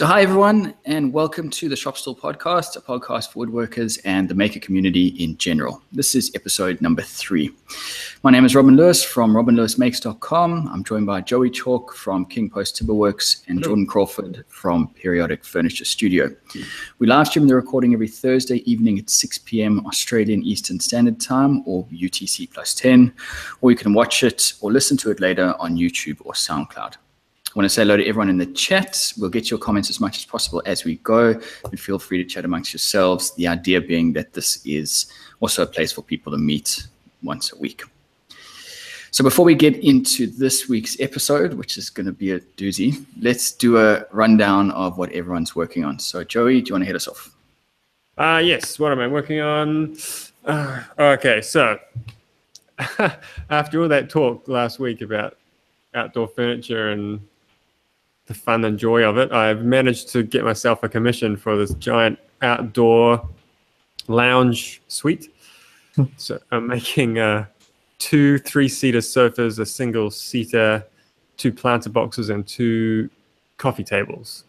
So, hi everyone, and welcome to the Shop Podcast, a podcast for woodworkers and the maker community in general. This is episode number three. My name is Robin Lewis from robinlewismakes.com. I'm joined by Joey Chalk from King Post Timberworks and Jordan Crawford from Periodic Furniture Studio. We live stream the recording every Thursday evening at 6 p.m. Australian Eastern Standard Time or UTC plus 10, or you can watch it or listen to it later on YouTube or SoundCloud. I want to say hello to everyone in the chat. We'll get your comments as much as possible as we go. And feel free to chat amongst yourselves. The idea being that this is also a place for people to meet once a week. So before we get into this week's episode, which is going to be a doozy, let's do a rundown of what everyone's working on. So Joey, do you want to hit us off? Uh, yes. What am I working on? Uh, okay, so after all that talk last week about outdoor furniture and the fun and joy of it, I've managed to get myself a commission for this giant outdoor lounge suite. so I'm making uh, two three-seater sofas, a single-seater, two planter boxes, and two coffee tables.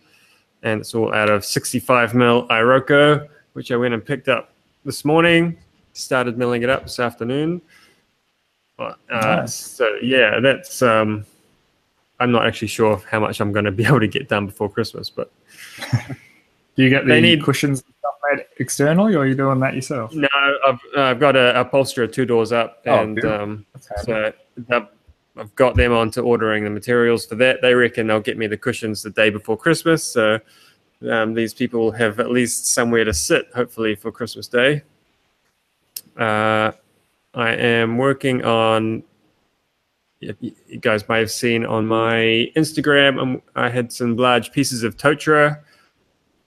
And it's all out of 65 mil Iroko, which I went and picked up this morning. Started milling it up this afternoon. Uh, nice. So yeah, that's um, I'm not actually sure how much I'm going to be able to get done before Christmas, but do you get the need, cushions made externally, or are you doing that yourself? No, I've I've got a upholsterer two doors up, oh, and um, so I've got them on to ordering the materials for that. They reckon they'll get me the cushions the day before Christmas, so um, these people will have at least somewhere to sit, hopefully for Christmas Day. Uh, I am working on you guys may have seen on my Instagram, um, I had some large pieces of totara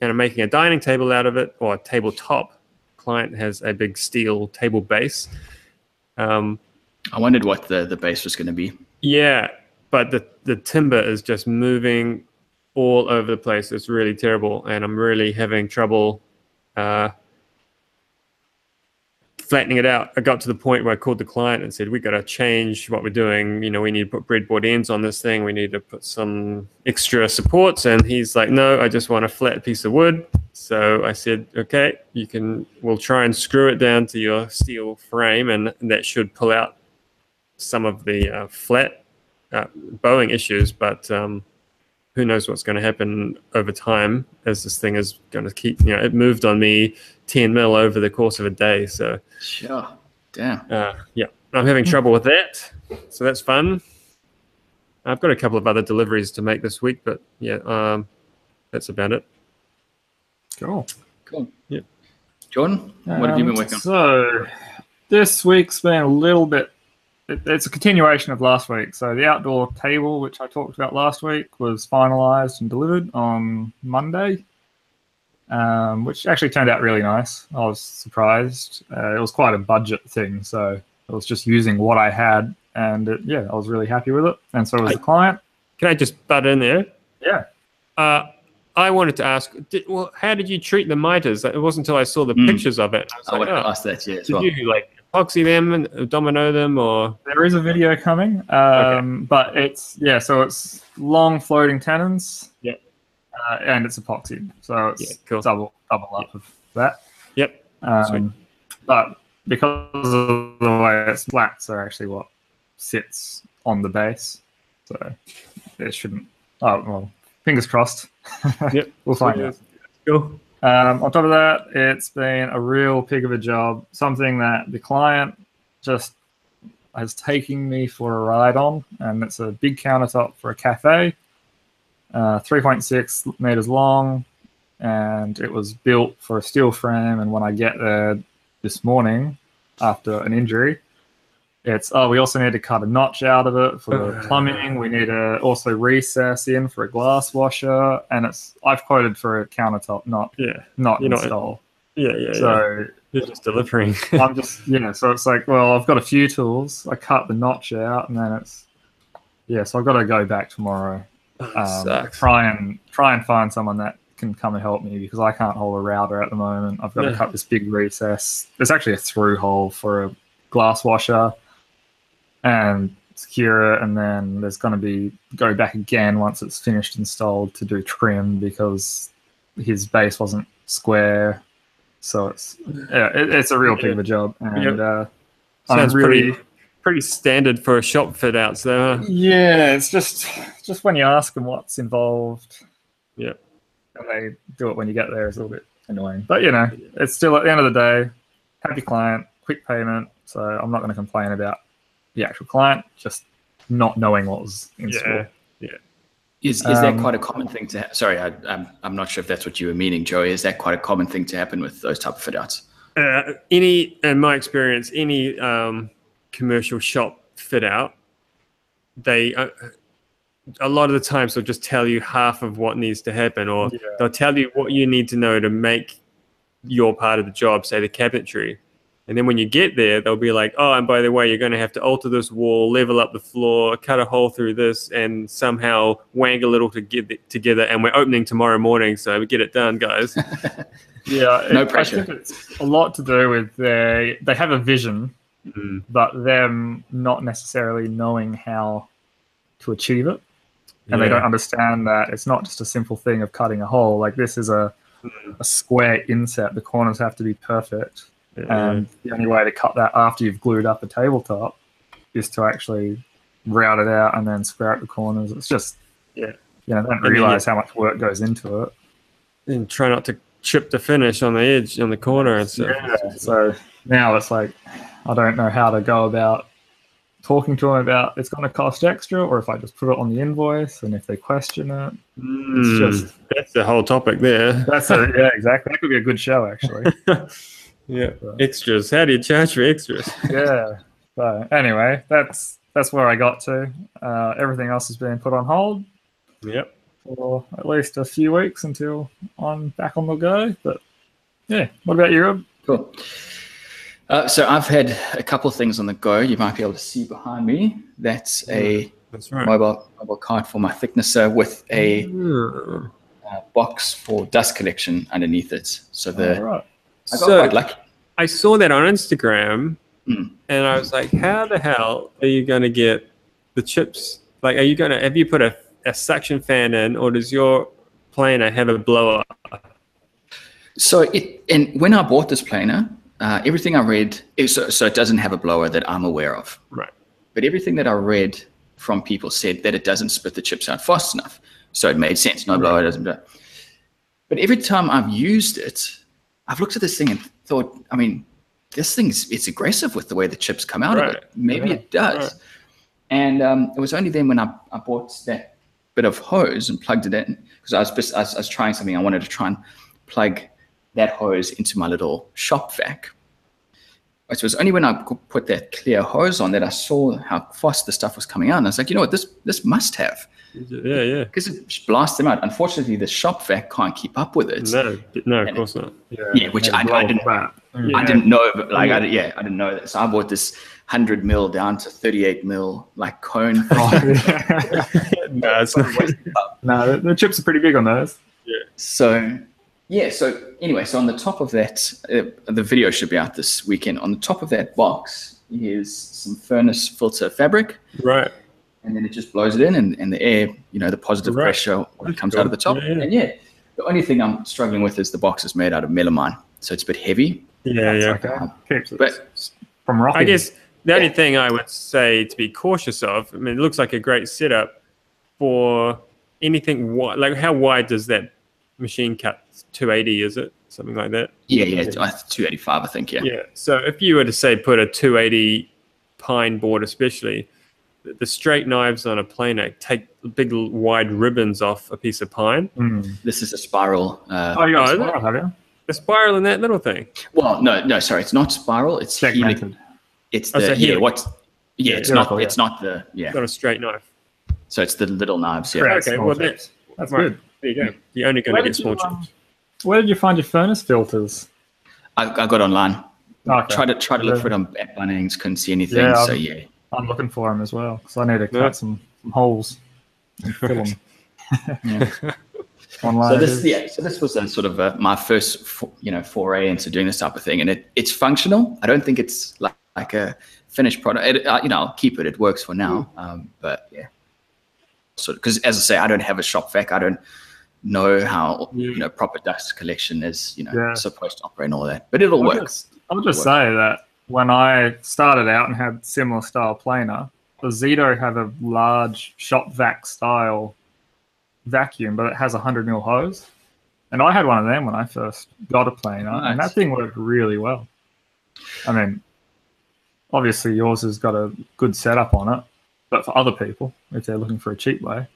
and I'm making a dining table out of it or a tabletop. Client has a big steel table base. Um, I wondered what the, the base was going to be. Yeah, but the, the timber is just moving all over the place. It's really terrible. And I'm really having trouble uh, flattening it out, I got to the point where I called the client and said, "We got to change what we're doing. You know, we need to put breadboard ends on this thing. We need to put some extra supports." And he's like, "No, I just want a flat piece of wood." So I said, "Okay, you can. We'll try and screw it down to your steel frame, and that should pull out some of the uh, flat uh, bowing issues, but." Um, who knows what's going to happen over time as this thing is going to keep you know it moved on me 10 mil over the course of a day so. Sure. Damn. Uh, yeah. I'm having trouble with that so that's fun. I've got a couple of other deliveries to make this week but yeah um, that's about it. Cool. Cool. Yeah. Jordan what have you been working on? so this week's been a little bit it, it's a continuation of last week. So the outdoor table, which I talked about last week, was finalized and delivered on Monday, um, which actually turned out really nice. I was surprised. Uh, it was quite a budget thing, so I was just using what I had, and it, yeah, I was really happy with it. And so was I, the client. Can I just butt in there? Yeah. Uh, I wanted to ask, did, well, how did you treat the miters? It wasn't until I saw the mm. pictures of it. I, was I like, would oh, ask that, yeah. Did well. you like epoxy them and domino them or? There is a video coming um, okay. but it's yeah so it's long floating tenons yeah uh, and it's epoxy so it's yeah, cool. double double up yep. of that. Yep. Um, but because of the way it's flat so actually what sits on the base so it shouldn't oh well fingers crossed. Yep. We'll find out. Cool um, on top of that, it's been a real pig of a job. Something that the client just has taken me for a ride on, and it's a big countertop for a cafe, uh, 3.6 meters long, and it was built for a steel frame. And when I get there this morning after an injury, it's oh, we also need to cut a notch out of it for the plumbing. We need to also recess in for a glass washer, and it's I've quoted for a countertop, not yeah, not You're install. Not, yeah, yeah. So yeah. you're just delivering. I'm just yeah. So it's like, well, I've got a few tools. I cut the notch out, and then it's yeah. So I've got to go back tomorrow. Oh, um, try and try and find someone that can come and help me because I can't hold a router at the moment. I've got yeah. to cut this big recess. There's actually a through hole for a glass washer and secure it, and then there's going to be go back again once it's finished installed to do trim because his base wasn't square. So it's yeah, it, it's a real pig of a job, and uh, I'm Sounds really pretty pretty standard for a shop fit outs there. yeah. It's just just when you ask them what's involved, Yeah. and they do it when you get there is a little bit annoying. But you know, it's still at the end of the day, happy client, quick payment. So I'm not going to complain about the actual client, just not knowing what was in Yeah. store. Is, is that Um, quite a common thing to? Ha- Sorry, I, I'm I'm not sure if that's what you were meaning, Joey. Is that quite a common thing to happen with those type of fit outs? Uh, any, in my experience, any um, commercial shop fit out, they uh, a lot of the times they'll just tell you half of what needs to happen, or Yeah. they'll tell you what you need to know to make your part of the job, say the cabinetry. And then when you get there, they'll be like, "Oh, and by the way, you're going to have to alter this wall, level up the floor, cut a hole through this, and somehow wangle it all to get it together." And we're opening tomorrow morning, so get it done, guys. Yeah, No it- pressure. I think it's a lot to do with they they have a vision, Mm. but them not necessarily knowing how to achieve it, and they don't understand that it's not just a simple thing of cutting a hole. Like this is a Mm. a square inset. The corners have to be perfect, Yeah. and the only way to cut that after you've glued up a tabletop is to actually route it out and then square up the corners. It's just Yeah. you know, don't then you- realize how much work goes into it. and try not to chip the finish on the edge on the corner and stuff. Yeah. So now it's like I don't know how to go about talking to them about it's going to cost extra, or if I just put it on the invoice, and if they question it, Mm, just- that's the whole topic there. that's a, yeah, exactly. That could be a good show, actually. yeah, extras. How do you charge for extras? yeah. So anyway, that's that's where I got to. Uh, everything else has been put on hold Yep. for at least a few weeks until I'm back on the go. But yeah, what about you, Rob? Cool. Uh, so I've had a couple of things on the go. You might be able to see behind me. That's a That's right. mobile mobile card for my thicknesser with a uh, box for dust collection underneath it. So the All right. I got So quite lucky. I saw that on Instagram, Mm. and I was like, "How the hell are you going to get the chips? Like, are you going to have you put a, a suction fan in, or does your planer have a blower?" So it and when I bought this planer, uh, everything I read is so, so it doesn't have a blower that I'm aware of. Right. But everything that I read from people said that it doesn't spit the chips out fast enough. So it made sense. No blower doesn't do it. But every time I've used it, I've looked at this thing and thought, I mean, this thing's it's aggressive with the way the chips come out of it. Maybe Yeah. it does. Right. And um, it was only then when I, I bought that bit of hose and plugged it in because I was, just- I was I was trying something. I wanted to try and plug that hose into my little shop vac. It was only when I put that clear hose on that I saw how fast the stuff was coming out. And I was like, you know what, this this must have Yeah, yeah. because it just blasts them out. Unfortunately, the shop vac can't keep up with it. No, no, of course not. Yeah, which I- I didn't- That. Yeah. I didn't know, but like, Yeah. I, did- yeah, I didn't know that. So I bought this hundred mil down to thirty-eight mil like cone. no, it's not. no, the, the chips are pretty big on those. Yeah. So, yeah. So anyway, so on the top of that, uh, the video should be out this weekend. On the top of that box is some furnace filter fabric, right. And then it just blows it in, and, and the air, you know, the positive Right. pressure when it comes cool. out of the top. Yeah, yeah. And yeah, the only thing I'm struggling with is the box is made out of melamine, so it's a bit heavy. Yeah, yeah. Okay. Keeps it But from rocking. I guess the only thing I would say to be cautious of, I mean, it looks like a great setup for anything. wi- Like, how wide does that machine cut? 280, is it? Something like that? yeah, yeah, it's, uh, 285, I think. Yeah. Yeah. So if you were to say put a 280 pine board, especially, the- the straight knives on a planer take big wide ribbons off a piece of pine. Mm. This is a spiral. Uh, Oh, you got Oh, a spiral, have you? The spiral in that little thing. Well, no, no, sorry, it's not spiral. It's helic. Segmented. It's Oh, the so yeah. helic. What? Yeah, it's Helical, not. yeah. It's not the yeah. It's Not a straight knife. So it's the little knives. Yeah. Correct. Okay, well, that's, That's right. good. There you go. You're only going Where to get did, small you, um, where did you find your furnace filters? I, I got online. Okay. Tried to try to look Yeah. for it on at Bunnings. Couldn't see anything. Yeah, so yeah. I'm looking for them as well because I need to cut Yeah. some, some holes and fill them yeah. online. So this is. yeah. So this was a sort of a, my first fo- you know foray into doing this type of thing, and it it's functional. I don't think it's like like a finished product. It, uh, you know, I'll keep it. It works for now. Um, but yeah, so because as I say, I don't have a shop vac. I don't know how you know proper dust collection is. You know, Yeah. supposed to operate and all that. But it'll I'll work. just, I'll just say that when I started out and had similar style planer, the Zito had a large shop vac style vacuum, but it has a 100 mil hose. And I had one of them when I first got a planer, and that thing worked really well. I mean, obviously yours has got a good setup on it, but for other people, if they're looking for a cheap way,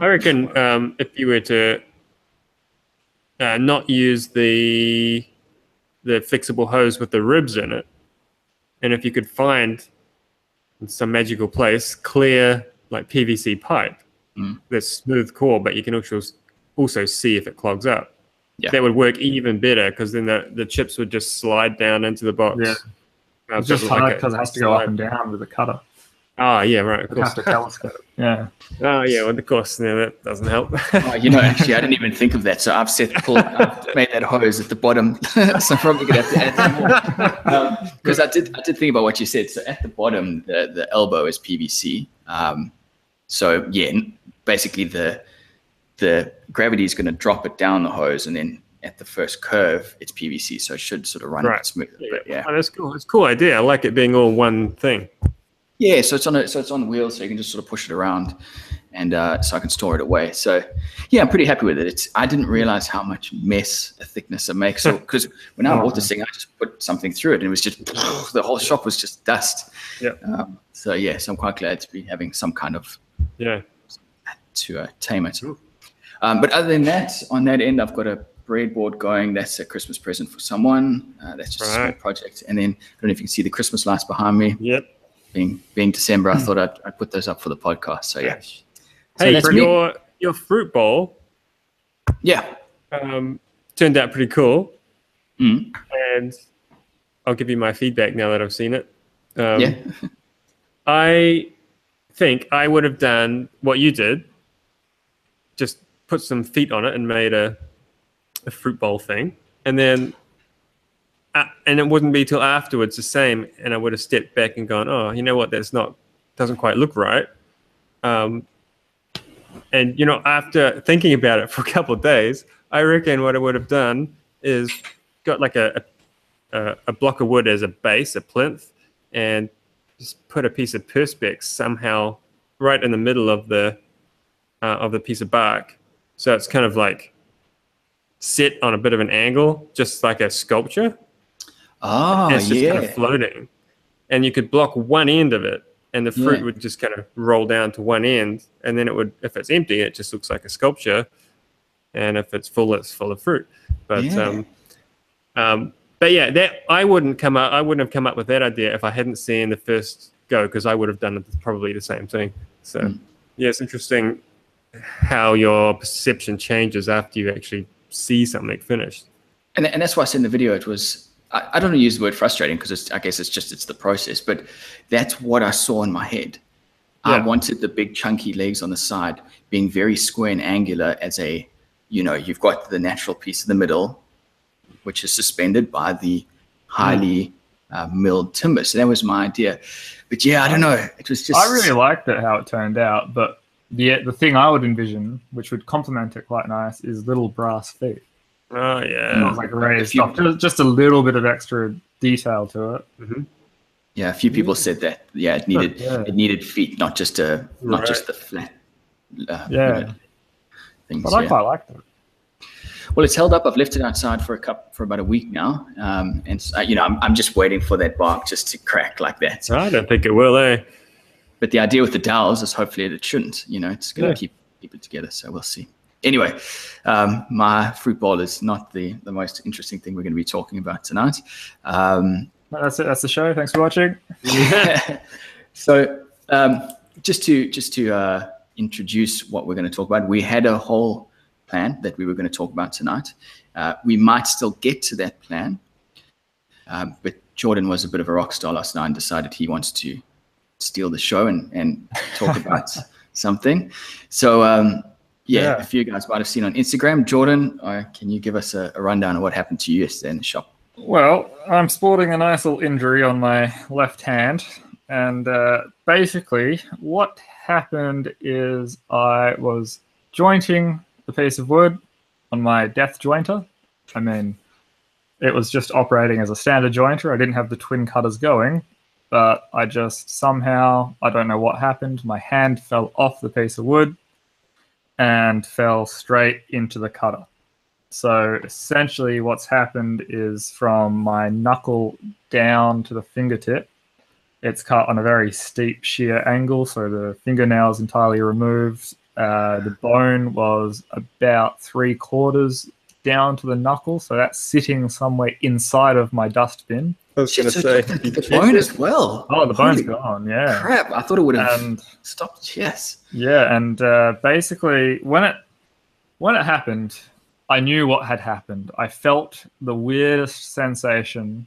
I reckon um, if you were to uh, not use the the flexible hose with the ribs in it, and if you could find in some magical place clear like PVC pipe Mm. that's smooth core, but you can also also see if it clogs up. Yeah. That would work even better because then the, the chips would just slide down into the box. Yeah. Uh, it's just hard because it has to go up and down with a cutter. Oh yeah, right. Of It has course. to telescope. Yeah. oh yeah, well of course, yeah, that doesn't help. Oh, you know, actually, I didn't even think of that. So I've set pulled, I've made that hose at the bottom. so I'm probably gonna have to add that more. Um, because I did, I did think about what you said. So at the bottom, the the elbow is PVC. Um, so yeah, basically the the gravity is going to drop it down the hose, and then at the first curve, it's PVC. So it should sort of run a Right. bit smoother. But yeah, Oh, that's cool. It's a cool idea. I like it being all one thing. Yeah, so it's on a so it's on wheels, so you can just sort of push it around, and uh, so I can store it away. So yeah, I'm pretty happy with it. It's I didn't realize how much mess a thickness it makes. So because when I bought this thing, I just put something through it, and it was just the whole shop was just dust. Yeah. Um, so yeah, so I'm quite glad to be having some kind of Yeah. to uh, tame it. Um, but other than that, on that end, I've got a breadboard going. That's a Christmas present for someone. Uh, that's just a small project. And then I don't know if you can see the Christmas lights behind me. Yep. Being being December, I thought I'd, I'd put those up for the podcast. So yeah, So Hey, me. your your fruit bowl yeah. um, turned out pretty cool, Mm. and I'll give you my feedback now that I've seen it. Um, yeah. I think I would have done what you did. Just put some feet on it and made a, a fruit bowl thing, and then, and it wouldn't be till afterwards the same, and I would have stepped back and gone, oh, you know what, that's not doesn't quite look right. Um, and you know, after thinking about it for a couple of days, I reckon what I would have done is got like a a, a block of wood as a base, a plinth, and just put a piece of perspex somehow right in the middle of the uh, of the piece of bark, so it's kind of like set on a bit of an angle, just like a sculpture. Oh and it's just yeah. kind of floating, and you could block one end of it, and the fruit Yeah. would just kind of roll down to one end, and then it would, if it's empty, it just looks like a sculpture, and if it's full, it's full of fruit. But Yeah. um, um, but yeah, that I wouldn't come up. I wouldn't have come up with that idea if I hadn't seen the first go, because I would have done probably the same thing. So Mm. yeah, it's interesting how your perception changes after you actually see something finished. and, and that's why I said in the video it was I, I don't want to use the word frustrating because I guess it's just it's the process, but that's what I saw in my head. I wanted the big chunky legs on the side being very square and angular as a you know you've got the natural piece in the middle, which is suspended by the highly uh, milled timber. So that was my idea. But yeah, I don't know. It was just I really liked it how it turned out, but the the thing I would envision, which would complement it quite nice, is little brass feet. Oh Not yeah, like raised If you- stuff, just, just a little bit of extra detail to it. yeah. A few people said that. Yeah, it needed yeah. it needed feet, not just a not Right. just the flat. Uh, Yeah. you know, things. But I yeah. quite liked it. Well, it's held up. I've left it outside for a cup for about a week now, um, and uh, you know I'm, I'm just waiting for that bark just to crack like that. I don't think it will, eh? But the idea with the dowels is hopefully it shouldn't. You know, it's going to Yeah. keep keep it together. So we'll see. Anyway, um, my fruit bowl is not the the most interesting thing we're going to be talking about tonight. Um, That's it. That's the show. Thanks for watching. so um, just to just to uh, introduce what we're going to talk about, we had a whole plan that we were going to talk about tonight. Uh, we might still get to that plan, um, but Jordan was a bit of a rock star last night and decided he wants to steal the show and, and talk about something. So um, yeah, Yeah. a few guys might have seen on Instagram. Jordan, uh, can you give us a, a rundown of what happened to you yesterday in the shop? Well, I'm sporting a nice little injury on my left hand, and uh, basically, what happened is I was jointing the piece of wood on my death jointer. I mean, it was just operating as a standard jointer. I didn't have the twin cutters going, but I just somehow, I don't know what happened, my hand fell off the piece of wood and fell straight into the cutter. So essentially, what's happened is from my knuckle down to the fingertip, it's cut on a very steep shear angle. So the fingernail is entirely removed. Uh, the bone was about three quarters down to the knuckle, so that's sitting somewhere inside of my dustbin. I was going to Shit, say, the, the bone as well. Oh, the bone's Holy gone. Yeah. Crap! I thought it would have And stopped. Yes. Yeah, and uh, basically, when it when it happened, I knew what had happened. I felt the weirdest sensation,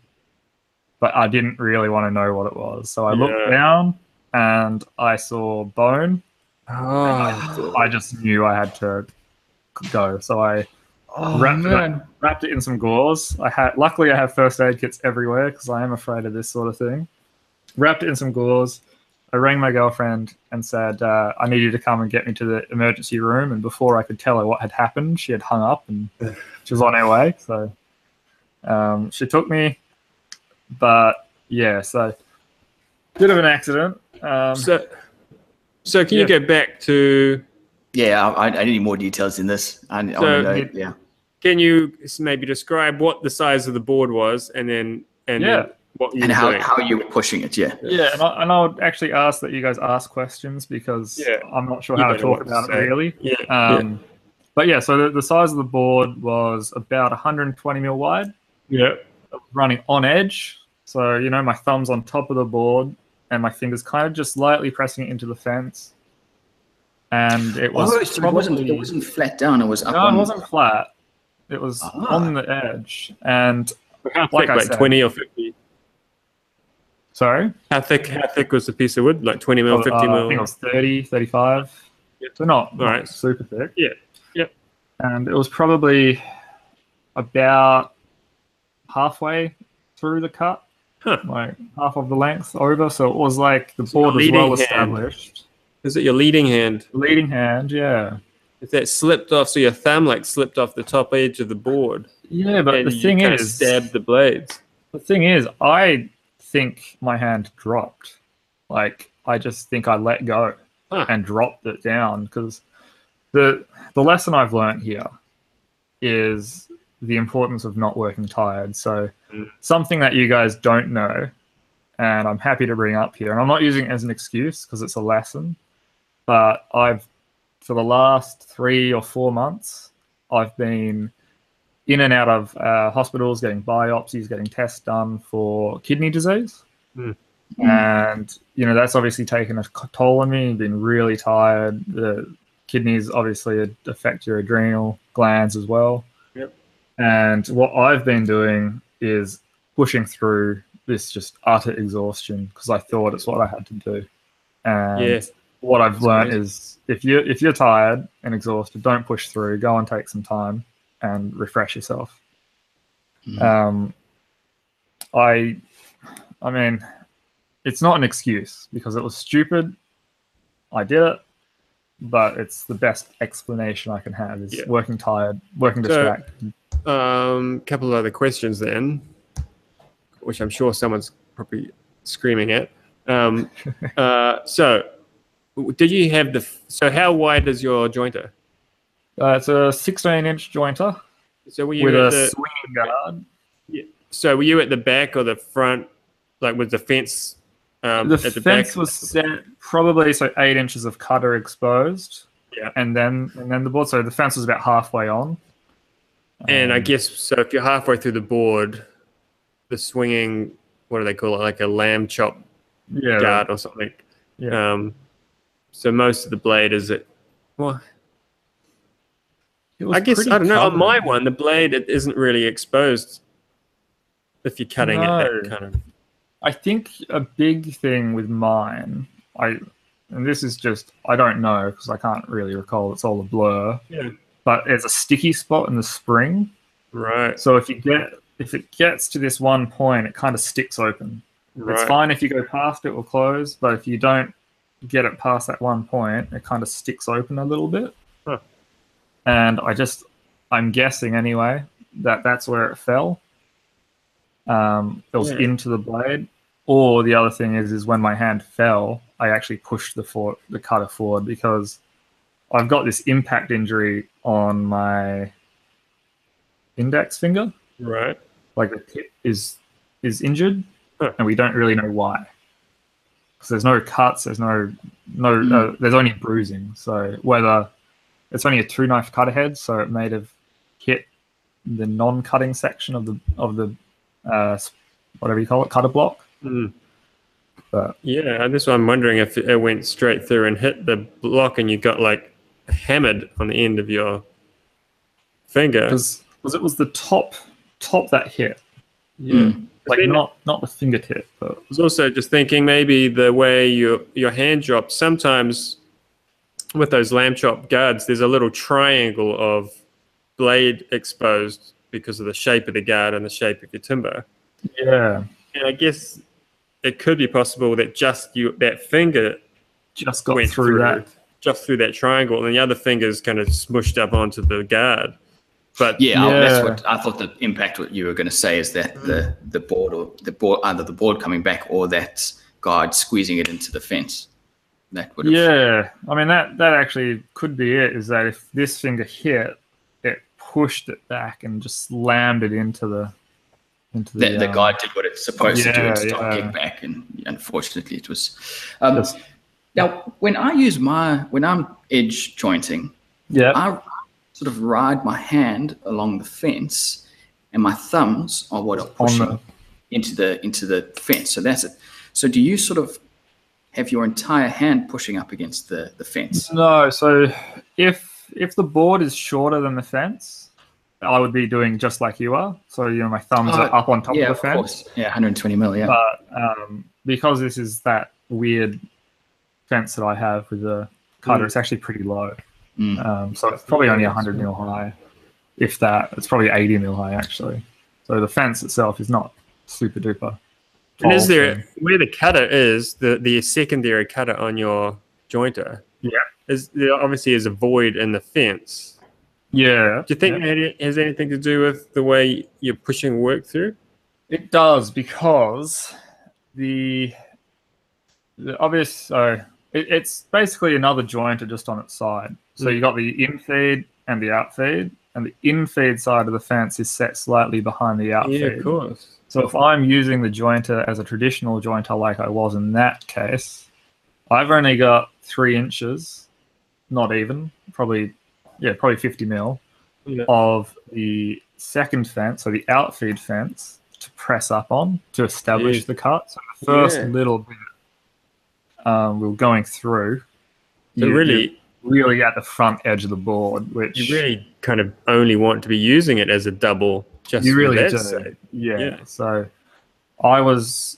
but I didn't really want to know what it was. So I looked down and I saw bone. oh, I just knew I had to go. So I Oh Wrap it up. wrapped it in some gauze. I had luckily I have first aid kits everywhere because I am afraid of this sort of thing. Wrapped it in some gauze. I rang my girlfriend and said, uh, "I need you to come and get me to the emergency room." And before I could tell her what had happened, she had hung up and she was on her way. So um, she took me, but yeah, so bit of an accident. Um, so, so can you Yeah. go back to? Yeah, I, I need more details in this. I, I So want to know. it- Yeah. Can you maybe describe what the size of the board was, and then and Yeah. then what you And how, doing? how you were pushing it. Yeah. Yeah, and I, and I would actually ask that you guys ask questions because Yeah. I'm not sure You how to talk what to about it really. yeah, Um, But yeah, so the, the size of the board was about 120 mil wide, yeah, running on edge. So you know, my thumb's on top of the board, and my fingers kind of just lightly pressing it into the fence. And it was Oh, so it wasn't, it wasn't flat down. It was up no, on. it wasn't flat. It was Ah. on the edge. And How Like thick? I Like, said. twenty or fifty? sorry, How thick? How thick was the piece of wood? Like twenty mil, Uh, fifty I think it was 30, 35. Yeah. So not, All not right. super thick. Yeah. Yep. And it was probably about halfway through the cut, Huh. like half of the length over. So it was like the board was well hand. established. Is it your leading hand? Leading hand, yeah. If that slipped off, so your thumb like slipped off the top edge of the board, Yeah, but the thing is, stabbed the blades. the thing is, I think my hand dropped. Like I just think I let go Huh. and dropped it down because the the lesson I've learned here is the importance of not working tired. So Mm. something that you guys don't know, and I'm happy to bring up here, and I'm not using it as an excuse because it's a lesson, but I've for the last three or four months, I've been in and out of uh, hospitals, getting biopsies, getting tests done for kidney disease. Mm. And, you know, that's obviously taken a toll on me, been really tired. The kidneys obviously affect your adrenal glands as well. Yep. And what I've been doing is pushing through this just utter exhaustion because I thought it's what I had to do. And Yeah. What I've learned is if you if you're tired and exhausted, don't push through. Go and take some time and refresh yourself. Mhm. Um, I, I mean, it's not an excuse because it was stupid. I did it, but it's the best explanation I can have is Yeah. working tired, working So- distracted. Um, couple of other questions then, which I'm sure someone's probably screaming at. Um, uh, so, did you have the? So, how wide is your jointer? Uh, it's a 16 inch jointer So, were you with at a the? swinging guard. Yeah. So, were you at the back or the front? Like, was the fence? Um, the the fence back? was set probably so eight inches of cutter exposed. Yeah. And then and then the board. So the fence was about halfway on. And I Um, guess so. If you're halfway through the board, the swinging, what do they call it? Like a lamb chop yeah, guard or something. Yeah. Um, so most of the blade is it. Well, I guess I don't know. On my one, the blade it isn't really exposed. If you're cutting it, kind of. I think a big thing with mine, I and this is just I don't know because I can't really recall. It's all a blur. Yeah. But there's a sticky spot in the spring. Right. So if you get if it gets to this one point, it kind of sticks open. Right. It's fine if you go past it or close, but if you don't get it past that one point, it kind of sticks open a little bit. Huh. And I just, I'm guessing anyway that that's where it fell. Um, it was Yeah. into the blade. Or the other thing is, is when my hand fell, I actually pushed the for the cutter forward because I've got this impact injury on my index finger Right. like the tip is is injured, Huh. and we don't really know why. Because there's no cuts, there's no no, uh, there's only bruising. So whether it's only a two knife cutter head, so it may have hit the non-cutting section of the of the uh, whatever you call it, cutter block. Mm. But Yeah, and this one I'm wondering if it went straight through and hit the block, and you got like hammered on the end of your finger. because it was the top top that hit, Yeah. Mm. Like not not the fingertip, but I was also just thinking maybe the way your your hand drops sometimes with those lamb chop guards, there's a little triangle of blade exposed because of the shape of the guard and the shape of your timber. yeah, And I guess it could be possible that just you that finger just got went through, that. just through that triangle, and the other finger's kind of smushed up onto the guard. But Yeah, I- that's what I thought. The impact what you were going to say is that the the board or the board either the board coming back or that guard squeezing it into the fence. That would have. Yeah, I mean that that actually could be it. Is that if this finger hit, it pushed it back and just slammed it into the into the. The, the um, guard did what it's supposed to do yeah, and stop yeah. kickback, and unfortunately, it was. Um, Now, when I use my when I'm edge jointing, Yeah, I sort of ride my hand along the fence, and my thumbs are what are pushing the into the into the fence. So that's it. So do you sort of have your entire hand pushing up against the the fence? no. So if if the board is shorter than the fence, I would be doing just like you are. So you know my thumbs Oh, are up on top yeah, of of the fence. course. Yeah, 120 mil. Yeah. But um, because this is that weird fence that I have with the cutter, Mm. it's actually pretty low. Mm. Um, so it's probably only 100 mil high, if that. It's probably 80 mil high actually. So the fence itself is not super duper. and is there so- where the cutter is the the secondary cutter on your jointer? Yeah. Is there obviously is a void in the fence. Yeah. Do you think yeah. that has anything to do with the way you're pushing work through? it does because the the obvious so it, it's basically another jointer just on its side. So Mm. you got the in feed and the out feed, and the in feed side of the fence is set slightly behind the out feed. course. So if I'm using the jointer as a traditional jointer like I was in that case, I've only got three inches, not even, probably, yeah, probably 50 mil Yeah. of the second fence, so the outfeed fence, to press up on to establish Yeah. the cut. So the first Yeah. little bit um, we were going through, So you- really, really at the front edge of the board, which you really kind of only want to be using it as a double. Just you really do. Yeah. Yeah. So I was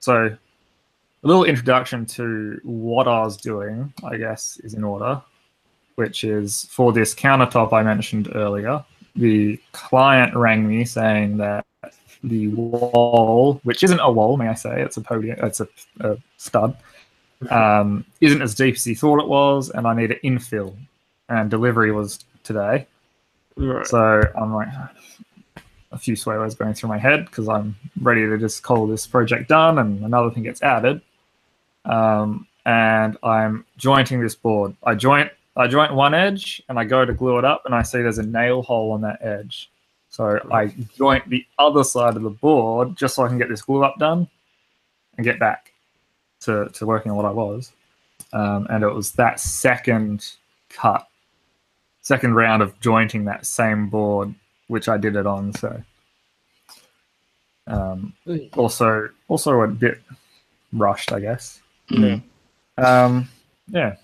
so a little introduction to what I was doing, I guess, is in order, which is for this countertop I mentioned earlier. The client rang me saying that the wall, which isn't a wall, may I say, it's a podium, it's a, a stud, um, isn't as deep as he thought it was, and I need an infill. And delivery was today. Right. So I'm like, a few swear words going through my head because I'm ready to just call this project done and another thing gets added. Um, and I'm jointing this board. I joint I joint one edge and I go to glue it up and I see there's a nail hole on that edge. So I joint the other side of the board just so I can get this glue up done and get back to, to working on what I was. Um, and it was that second cut second round of jointing that same board, which I did it on. So um, also also a bit rushed, I guess. Mm. Um, yeah.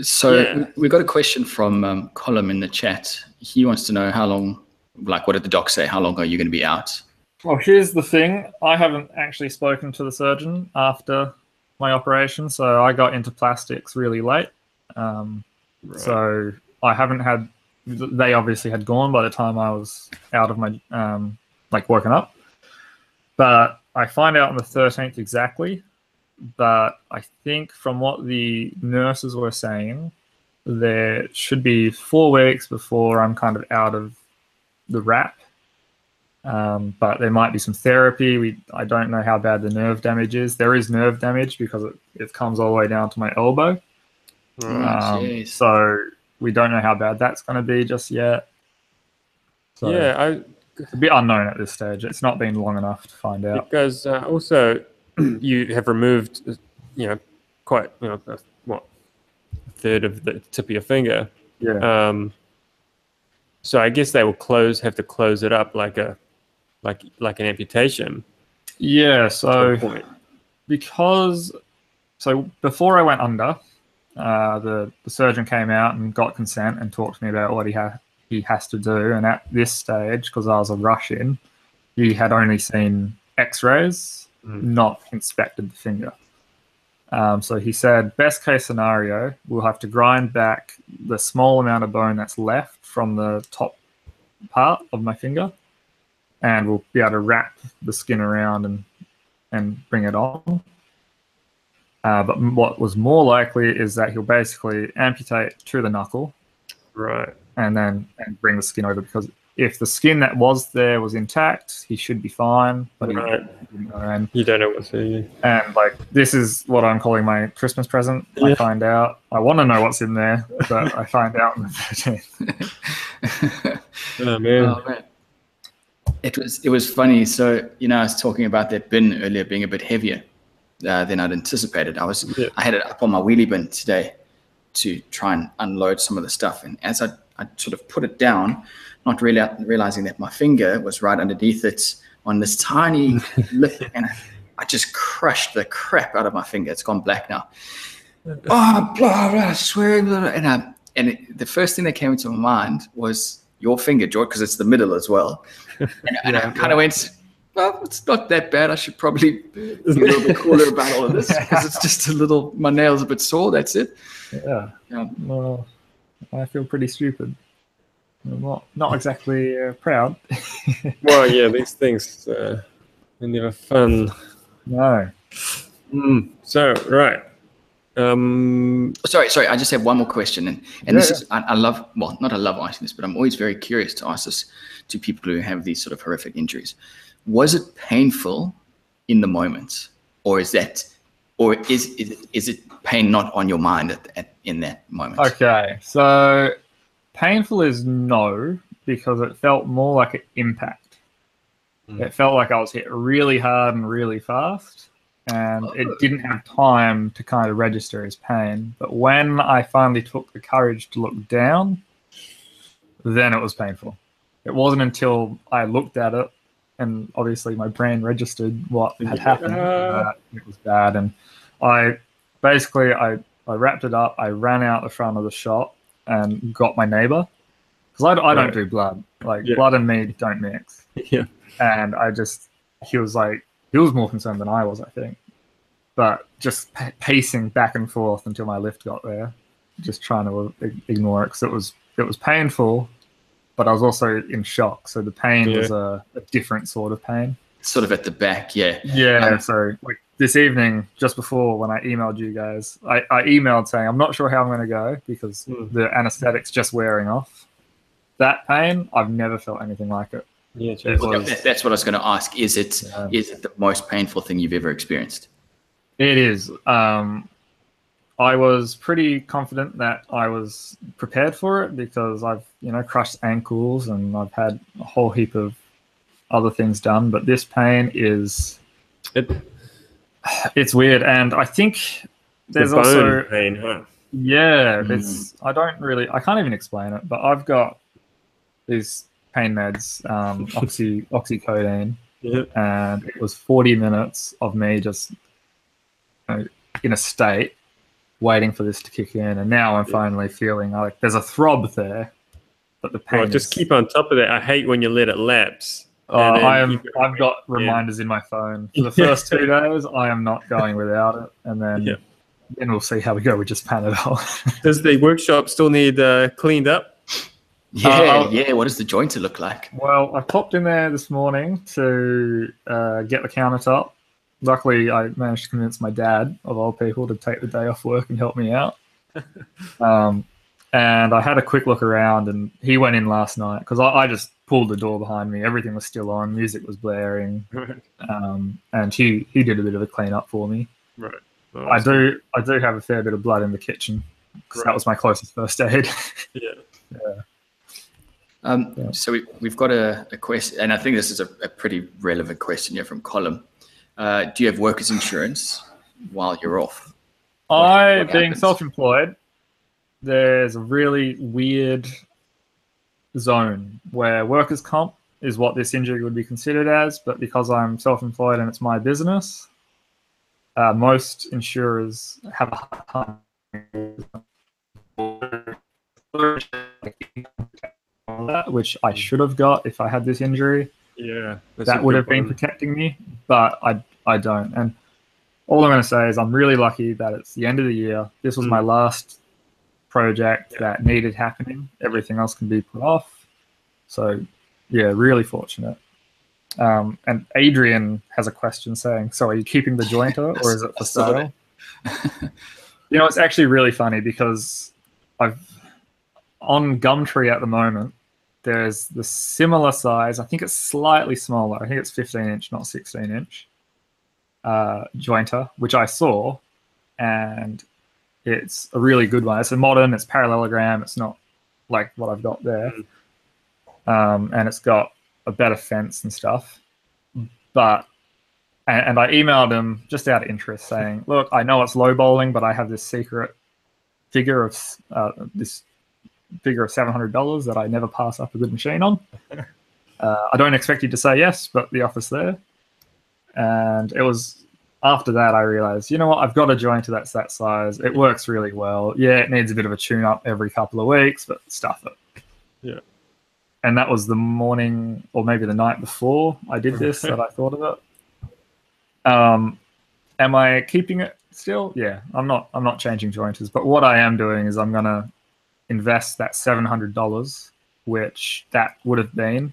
So Yeah. we- we got a question from um, Colum in the chat. He wants to know how long, like, what did the doc say? How long are you going to be out? Well, here's the thing. I haven't actually spoken to the surgeon after my operation, so I got into plastics really late. Um, Right. So I haven't had. They obviously had gone by the time I was out of my um, like woken up. But I find out on the 13th exactly. But I think from what the nurses were saying, there should be four weeks before I'm kind of out of the wrap. Um, but there might be some therapy. We I don't know how bad the nerve damage is. There is nerve damage because it, it comes all the way down to my elbow. Right. Um, so we don't know how bad that's going to be just yet. So yeah, I, it's a bit unknown at this stage. It's not been long enough to find out. because uh, also you have removed, uh, you know, quite you know a, what a third of the tip of your finger. Yeah. Um, so I guess they will close have to close it up like a like like an amputation. yeah. So because so before I went under, uh, the the surgeon came out and got consent and talked to me about what he had he has to do. And at this stage, because I was a rush in, he had only seen X-rays, Mm. not inspected the finger. Um, so he said, best case scenario, we'll have to grind back the small amount of bone that's left from the top part of my finger, and we'll be able to wrap the skin around and and bring it on. Uh, but what was more likely is that he'll basically amputate to the knuckle Right. and then and bring the skin over because if the skin that was there was intact, he should be fine. But he Right. didn't know. And, You don't know what's in and like this is what I'm calling my Christmas present. I find out. I want to know what's in there, but I find out on the 13th. Oh man. Oh, man. It was it was funny. So you know, I was talking about that bin earlier being a bit heavier uh, than I'd anticipated. I was Yeah. I had it up on my wheelie bin today to try and unload some of the stuff, and as I, I sort of put it down, not really realizing that my finger was right underneath it on this tiny lip, and I, I just crushed the crap out of my finger. It's gone black now. Oh, blah blah, swearing, blah, blah, and I, and it, the first thing that came into my mind was your finger, George, because it's the middle as well. And, and I kind of went, well, it's not that bad. I should probably be a little bit cooler about all of this because it's just a little, my nail's are a bit sore. That's it. Yeah. Yeah. Well, I feel pretty stupid. I'm not not exactly uh, proud. Well, yeah, these things uh, are never fun. no. Mm. So right. Um, Sorry, sorry. I just have one more question, and and this is I, I love well, not I love asking this, but I'm always very curious to ask this to people who have these sort of horrific injuries. Was it painful in the moment, or is that, or is is it, is it pain not on your mind at, at in that moment? Okay, so painful is no because it felt more like an impact. Mm. It felt like I was hit really hard and really fast, and it didn't have time to kind of register as pain. But when I finally took the courage to look down, then it was painful. It wasn't until I looked at it, and obviously my brain registered what had happened. Yeah. Uh, that uh. it was bad, and I basically I I wrapped it up. I ran out the front of the shop and got my neighbor because I, I don't Right. do blood. Like Yeah. blood and me don't mix. yeah. And I just he was like he was more concerned than I was, I think. But just pa- pacing back and forth until my lift got there, just trying to uh, ignore it because it was it was painful, but I was also in shock. So the pain Yeah. was a, a different sort of pain. Sort of at the back, yeah. Yeah, Um, so like this evening, just before when I emailed you guys, I, I emailed saying I'm not sure how I'm going to go because Hmm. the anesthetic's just wearing off. That pain, I've never felt anything like it. Yeah. It was- That- That's what I was going to ask. Is it is Yeah. it the most painful thing you've ever experienced? It is. Um, I was pretty confident that I was prepared for it because I've you know crushed ankles and I've had a whole heap of other things done. But this pain is It, it's weird, and I think there's the also pain, huh? Yeah, Mm. it's I don't really I can't even explain it, but I've got these pain meds, um, oxy oxycodone, and it was 40 minutes of me just you know, in a state waiting for this to kick in, and now I'm Yeah. finally feeling like there's a throb there, but the pain. Well, just is- keep on top of that. I hate when you let it lapse. Oh, I am. you- I've got Yeah. reminders in my phone for the first two days. I am not going without it, and then Yeah. then we'll see how we go with just pan it Panadol. Does the workshop still need uh, cleaned up? Yeah, Uh, yeah. What does the jointer look like? Well, I popped in there this morning to uh, get the countertop. Luckily, I managed to convince my dad, of all people, to take the day off work and help me out. um, and I had a quick look around, and he went in last night because I, I just pulled the door behind me. Everything was still on, music was blaring, um, and he he did a bit of a clean up for me. right. I do I do have a fair bit of blood in the kitchen because that was my closest first aid. Yeah. Um, Yeah. So we, we've got a, a question, and I think this is a, a pretty relevant question here from Colin. Uh, do you have workers' insurance while you're off? I, what being self-employed, there's a really weird zone where workers' comp is what this injury would be considered as, but because I'm self-employed and it's my business, uh, most insurers have a hard time. Which I should have got if I had this injury Yeah. that would have been one. protecting me, but I I don't. And all I'm going to say is I'm really lucky that it's the end of the year. This was Mm. my last project Yeah. that needed happening. Everything else can be put off. So yeah, really fortunate. Um, and Adrian has a question saying, "So are you keeping the jointer or is it for sale?" you know, it's actually really funny because I've on Gumtree at the moment. There's the similar size. I think it's slightly smaller. I think it's 15 inch, not 16 inch. Uh, jointer, which I saw, and it's a really good one. It's a modern. It's parallelogram. It's not like what I've got there, um, and it's got a better fence and stuff. But and, and I emailed him just out of interest, saying, "Look, I know it's low bowling, but I have this secret figure of uh, this figure of seven hundred dollars that I never pass up a good machine on. Uh, I don't expect you to say yes, but the offer's there." And it was after that I realized, you know what, I've got a jointer that's that size. It works really well. Yeah, it needs a bit of a tune up every couple of weeks, but stuff it. Yeah. And that was the morning or maybe the night before I did this that I thought of it. Um, am I keeping it still? Yeah, I'm not. I'm not changing jointers, but what I am doing is I'm gonna invest that seven hundred dollars, which that would have been,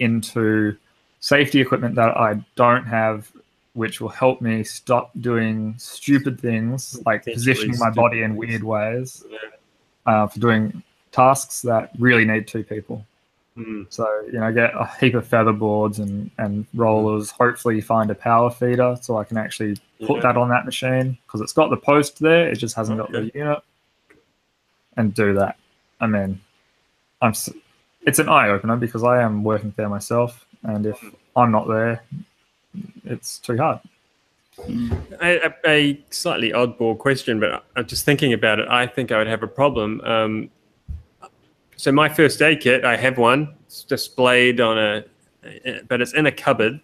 into safety equipment that I don't have, which will help me stop doing stupid things like positioning my body in weird ways uh, for doing tasks that really need two people. Mm. So you know, get a heap of feather boards and and rollers. Hopefully, find a power feeder so I can actually put Yeah. that on that machine because it's got the post there. It just hasn't got the unit. And do that. I mean, I'm. It's an eye opener because I am working there myself, and if I'm not there, it's too hard. A slightly oddball question, but I'm just thinking about it. I think I would have a problem. Um, so my first aid kit, I have one. It's displayed on a, but it's in a cupboard,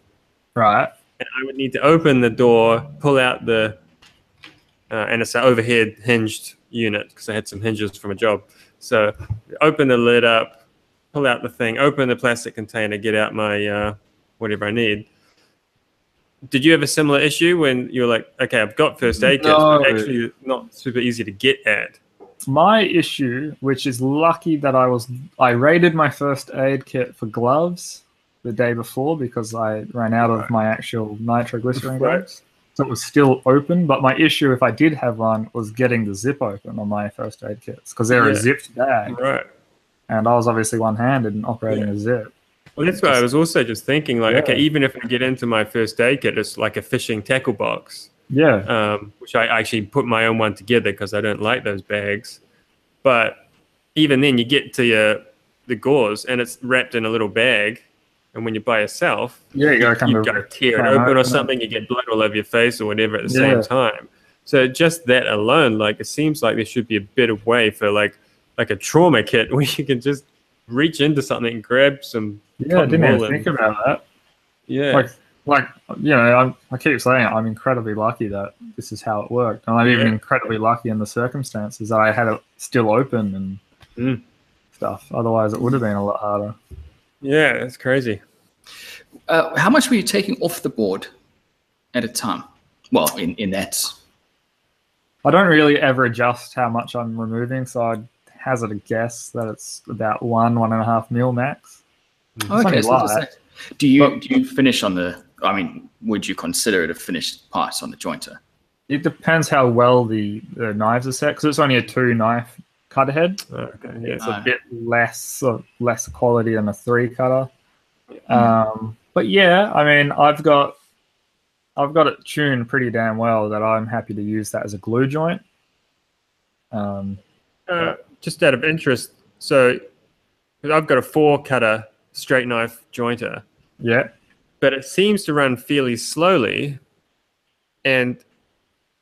Right. and I would need to open the door, pull out the, uh, and it's an overhead hinged unit because I had some hinges from a job. So open the lid up, pull out the thing, open the plastic container, get out my uh, whatever I need. Did you have a similar issue when you were like, okay, I've got first aid kits, but actually not super easy to get at? My issue, which is lucky that I was, I raided my first aid kit for gloves the day before because I ran out of my actual nitroglycerin Right. gloves. So it was still open. But my issue, if I did have one, was getting the zip open on my first aid kits because they're a Yeah. zipped bag. Right. And I was obviously one handed and operating Yeah. a zip. Well, that's why I was also just thinking, like, okay, even if I get into my first aid kit, it's like a fishing tackle box. Yeah. um, which I actually put my own one together because I don't like those bags. But even then, you get to your the gauze and it's wrapped in a little bag, and when you're by yourself, Yeah, you gotta you of go tear it open or something, you get blood all over your face or whatever at the Yeah. same time. So just that alone, like it seems like there should be a better way for like like a trauma kit where you can just reach into something and grab some. Yeah, I didn't even think about that. Yeah, Like, like you know, I'm, I keep saying it, I'm incredibly lucky that this is how it worked, and I'm even incredibly lucky in the circumstances that I had it still open and Mm. stuff. Otherwise, it would have been a lot harder. Yeah, that's crazy. Uh, how much were you taking off the board at a time? Well, in, in that. I don't really ever adjust how much I'm removing, so I'd hazard a guess that it's about one, one and a half mil max. Okay, so that's that. do you But- do you finish on the? I mean, would you consider it a finished part on the jointer? It depends how well the, the knives are set because it's only a two knife cut head. Okay, yeah. It's a bit less of less quality than a three cutter. Um, but yeah, I mean, I've got I've got it tuned pretty damn well that I'm happy to use that as a glue joint. Um, Uh, just out of interest, so I've got a four cutter straight knife jointer, yeah, but it seems to run fairly slowly, and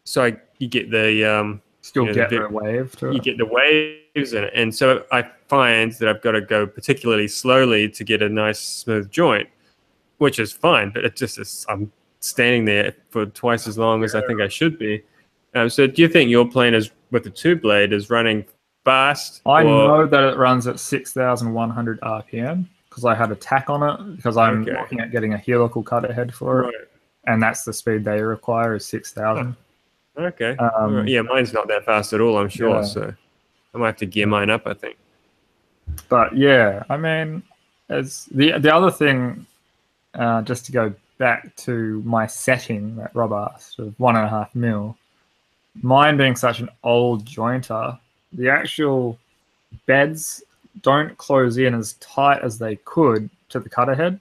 so I, you get the um, still Yeah, the get big- the wave to you it. get the waves in it, and so I find that I've got to go particularly slowly to get a nice smooth joint, which is fine, but it just is I'm standing there for twice as long as I think I should be. Um, so do you think your plane is with the two blade is running fast? I or- know that it runs at 6,100 RPM because I had a tach on it because I'm Okay. looking at getting a helical cutter head for it, Right. and that's the speed they require is 6,000. Okay. Um, yeah, mine's not that fast at all. I'm sure. Yeah. So I might have to gear mine up. I think. But yeah, I mean, as the the other thing, uh, just to go back to my setting that Rob asked of one and a half mil, mine being such an old jointer, the actual beds don't close in as tight as they could to the cutter head.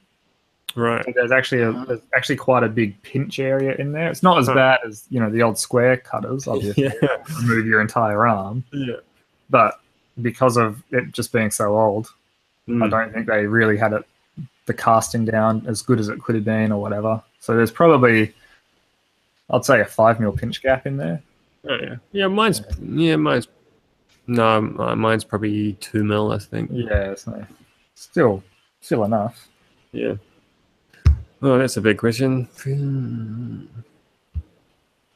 Right. So there's actually a there's actually quite a big pinch area in there. It's not as Huh. bad as you know the old square cutters, obviously Yeah. remove your entire arm, Yeah. but because of it just being so old, I Mm. don't think they really had it the casting down as good as it could have been or whatever. So there's probably I'd say a five mil pinch gap in there. Oh, yeah. Yeah. Mine's. Yeah. Mine's. No, mine's probably two mil. I think. Yeah, so still still enough. Yeah. Oh, that's a big question.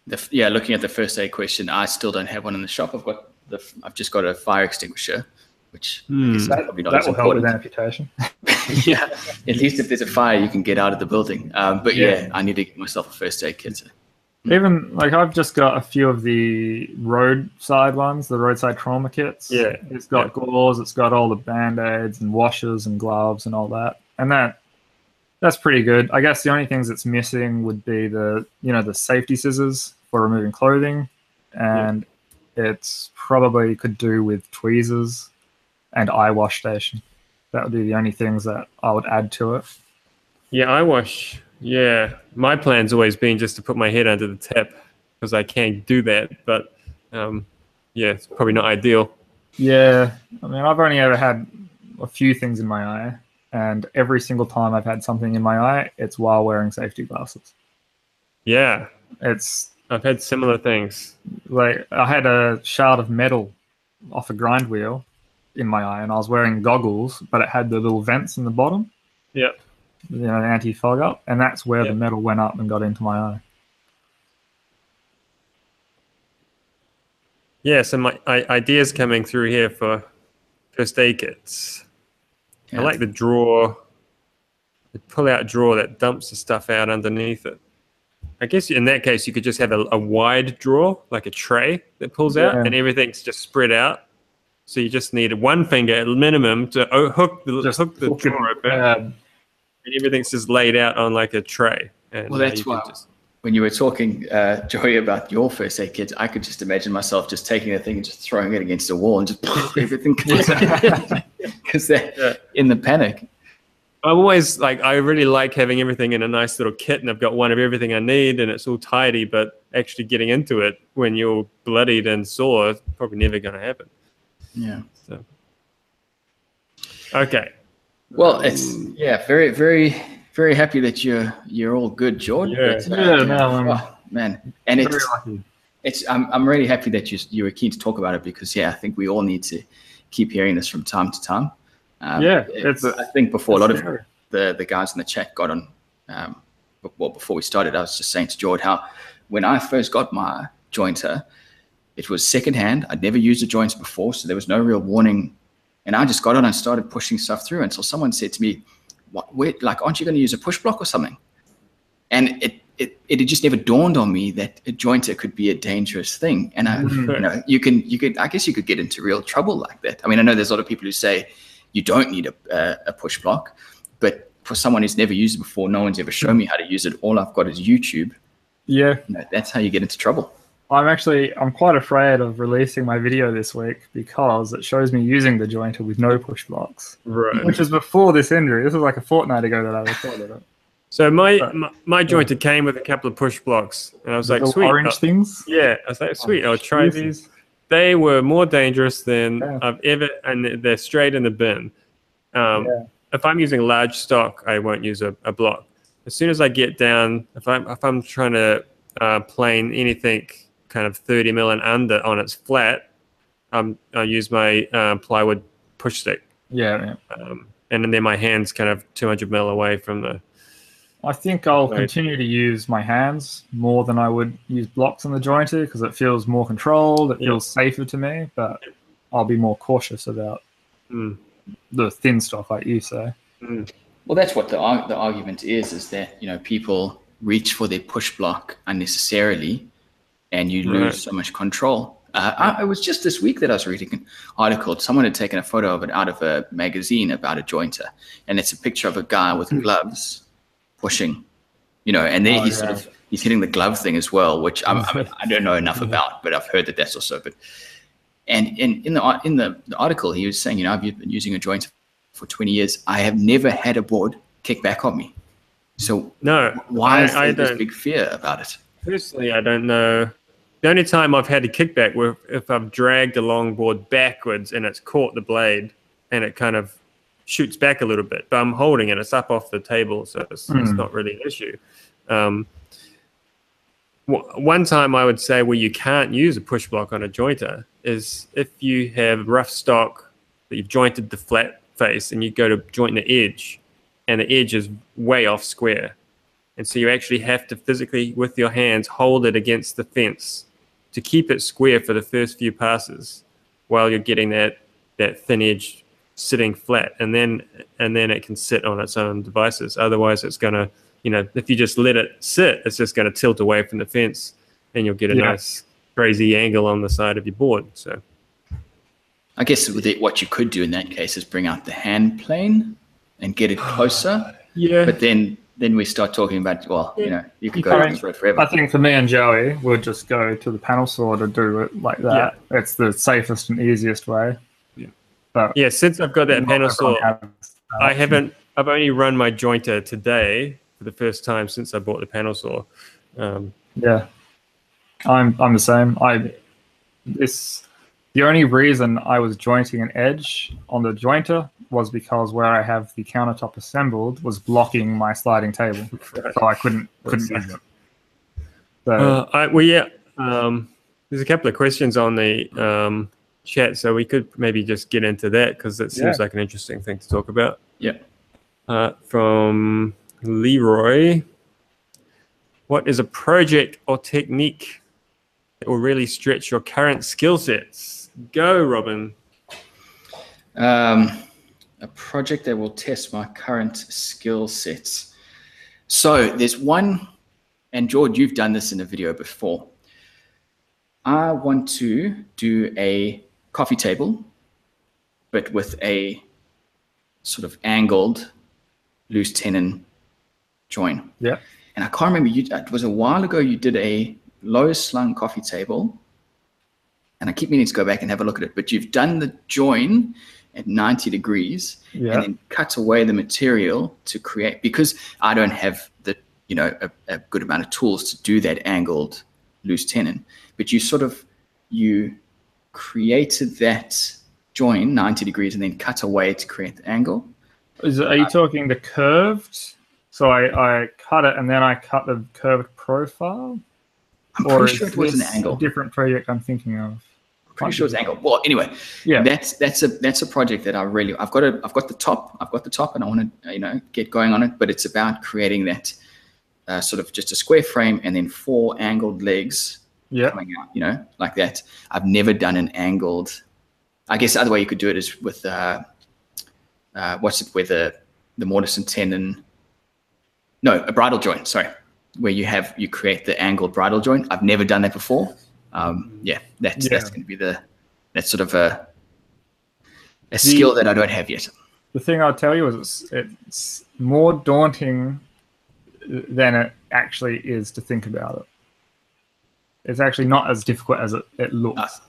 The, yeah, looking at the first aid question, I still don't have one in the shop. I've got the f- I've just got a fire extinguisher, which Hmm. is probably not That as will help with amputation. yeah, at least if there's a fire, you can get out of the building. Um, but yeah. Yeah. I need to get myself a first aid kit. Even like I've just got a few of the roadside ones, the roadside trauma kits. Yeah. It's got Yeah. gauze, it's got all the band-aids and washers and gloves and all that. And that that's pretty good. I guess the only things that's missing would be the you know, the safety scissors for removing clothing. And it's probably could do with tweezers and eye wash station. That would be the only things that I would add to it. Yeah, I wash. Yeah, my plan's always been just to put my head under the tap because I can't do that. But um, yeah, it's probably not ideal. Yeah, I mean, I've only ever had a few things in my eye, and every single time I've had something in my eye, it's while wearing safety glasses. Yeah, It's I've had similar things. like I had a shard of metal off a grind wheel in my eye, and I was wearing goggles, but it had the little vents in the bottom, Yep. you know, anti fog up, and that's where Yeah. the metal went up and got into my eye. Yeah, so my I, ideas coming through here for first aid kits. Yeah. I like the drawer, the pull-out drawer that dumps the stuff out underneath it. I guess in that case you could just have a, a wide drawer, like a tray that pulls out, and everything's just spread out. So you just need one finger at minimum to hook the Just hook the hook drawer open, uh, and everything's just laid out on like a tray. And Well, that's you why just- when you were talking, uh, Joy, about your first aid kits, I could just imagine myself just taking the thing and just throwing it against a wall and just everything comes out because they're Yeah. in the panic. I'm always like, I really like having everything in a nice little kit, and I've got one of everything I need, and it's all tidy. But actually getting into it when you're bloodied and sore, is probably never going to happen. Yeah. So, okay, Well, it's yeah, very, very, very happy that you're you're all good, Jordan. Yeah. But, uh, Yeah, no, I'm- oh, man, and it's it's I'm I'm really happy that you you were keen to talk about it because yeah, I think we all need to keep hearing this from time to time. Um, Yeah, it- I think before a lot of the the guys in the chat got on. Um, well, before we started, I was just saying to George how when I first got my jointer, it was secondhand. I'd never used a joints before, so there was no real warning. And I just got on and started pushing stuff through until someone said to me, "What? Wait, like, aren't you going to use a push block or something?" And it it, it had just never dawned on me that a jointer could be a dangerous thing. And I, Mhm. you know, you can, you could, I guess you could get into real trouble like that. I mean, I know there's a lot of people who say you don't need a, a, a push block, but for someone who's never used it before, no one's ever shown me how to use it. All I've got is YouTube. Yeah, You know, that's how you get into trouble. I'm actually I'm quite afraid of releasing my video this week because it shows me using the jointer with no push blocks, Right. which is before this injury. This was like a fortnight ago that I recorded it. So my my, my jointer came with a couple of push blocks, and I was like, sweet. orange uh, things. yeah, I was like, sweet. I'll try Jesus. these. They were more dangerous than Yeah. I've ever, and they're straight in the bin. Um, Yeah. If I'm using large stock, I won't use a, a block. As soon as I get down, if I'm if I'm trying to uh, plane anything kind of 30 mil and under on its flat, um, I use my uh, plywood push stick, Yeah, yeah. um, and then my hands kind of 200 mil away from the. I think I'll Right. continue to use my hands more than I would use blocks on the jointer because it feels more controlled. It Yeah. feels safer to me, but I'll be more cautious about Mm, the thin stuff, like you say. mm. Well, that's what the, the argument is, is that, you know, people reach for their push block unnecessarily and you lose Right. so much control. Uh, I, it was just this week that I was reading an article. Someone had taken a photo of it out of a magazine about a jointer, and it's a picture of a guy with gloves pushing, you know, and then Oh, he's sort of he's hitting the glove thing as well, which I'm, I, mean, I don't know enough about, but I've heard that that's also. But and in in the in the, the article, he was saying, you know, I've been using a joint for 20 years. I have never had a board kick back on me. So No, why I- is I there this big fear about it? Personally, I don't know. The only time I've had a kickback were if I've dragged a longboard backwards and it's caught the blade and it kind of shoots back a little bit. But I'm holding it; it's up off the table, so it's, it's Hmm. not really an issue. Um, w- one time I would say where you can't use a push block on a jointer is if you have rough stock that you've jointed the flat face and you go to joint the edge, and the edge is way off square. And so you actually have to physically, with your hands, hold it against the fence to keep it square for the first few passes while you're getting that, that thin edge sitting flat. And then and then it can sit on its own devices. Otherwise it's gonna, you know, if you just let it sit, it's just gonna tilt away from the fence and you'll get a Yeah. nice crazy angle on the side of your board. So I guess with it, what you could do in that case is bring out the hand plane and get it closer. yeah. But then then we start talking about well, you know, you could go I down mean, this road forever. I think for me and Joey, we'll just go to the panel saw to do it like that. It's the safest and easiest way. Yeah. But yeah, since I've got that panel saw that I haven't. I've only run my jointer today for the first time since I bought the panel saw. Um, Yeah, I'm I'm the same. I this the only reason I was jointing an edge on the jointer was because where I have the countertop assembled was blocking my sliding table, so I couldn't couldn't use it. So uh, I, well, yeah. Um, there's a couple of questions on the um, chat, so we could maybe just get into that because it seems Yeah. like an interesting thing to talk about. yeah. Uh, from Leroy, what is a project or technique that will really stretch your current skill sets? Go, Robin. Um, a project that will test my current skill sets. So there's one, and George, you've done this in a video before. I want to do a coffee table, but with a sort of angled loose tenon join. yeah, And I can't remember, you, uh, it was a while ago you did a low slung coffee table. And I keep meaning to go back and have a look at it, but you've done the join at 90 degrees yeah, and then cut away the material to create because I don't have the you know a, a good amount of tools to do that angled loose tenon. But you sort of you created that join 90 degrees and then cut away to create the angle. Is are you talking the curved? So I I cut it and then I cut the curved profile. I'm Or pretty sure it was an angle. a different project I'm thinking of? Pretty sure it's angle. Well, anyway, Yeah, that's that's a that's a project that I really I've got a I've got the top I've got the top and I want to you know get going on it, but it's about creating that uh, sort of just a square frame and then four angled legs yeah, coming out, you know, like that. I've never done an angled. I guess the other way you could do it is with uh, uh, what's it with the the mortise and tenon. No, a bridle joint. Sorry, where you have you create the angled bridle joint. I've never done that before. Um, yeah, that's Yeah. that's going to be the that's sort of a a skill that I don't have yet. the thing I'll tell you is it's, it's more daunting than it actually is to think about it. It's actually not as difficult as it, it looks. Ah.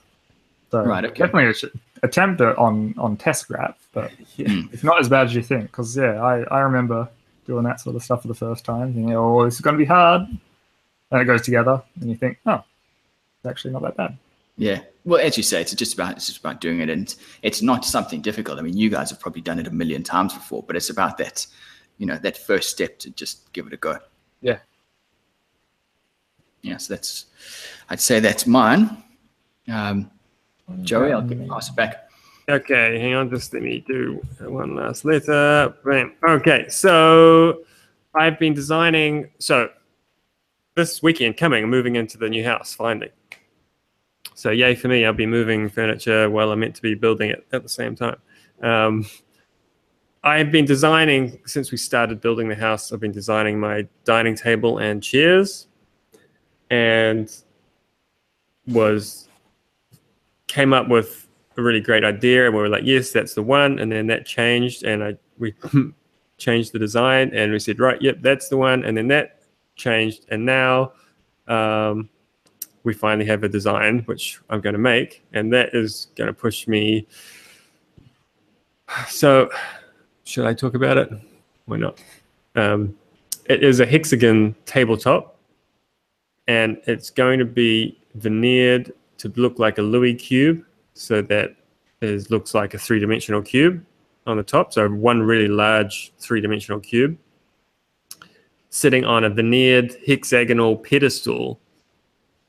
so Right, okay. definitely should attempt it on on test graph, but yeah, it's not as bad as you think. Because yeah, I, I remember doing that sort of stuff for the first time, thinking, oh, this is going to be hard. And it goes together, and you think, oh, it's actually not that bad. Yeah. Well, as you say, it's just about it's just about doing it, and it's not something difficult. I mean, you guys have probably done it a million times before, but it's about that, you know, that first step to just give it a go. Yeah. Yeah. So that's, I'd say that's mine. Um, Joey, I'll give, pass it back. Okay, hang on, just let me do one last letter. Bam. Okay, so I've been designing. So this weekend coming, I'm moving into the new house finally. So yay for me! I'll be moving furniture while I'm meant to be building it at the same time. Um, I've been designing since we started building the house. I've been designing my dining table and chairs, and was came up with a really great idea and we were like yes that's the one and then that changed and i we changed the design and we said right yep that's the one and then that changed and now um, we finally have a design which i'm going to make and that is going to push me. So should i talk about it? Why not? Um, it is a hexagon tabletop and it's going to be veneered to look like a Louis cube, so that it looks like a three-dimensional cube on the top. So one really large three-dimensional cube sitting on a veneered hexagonal pedestal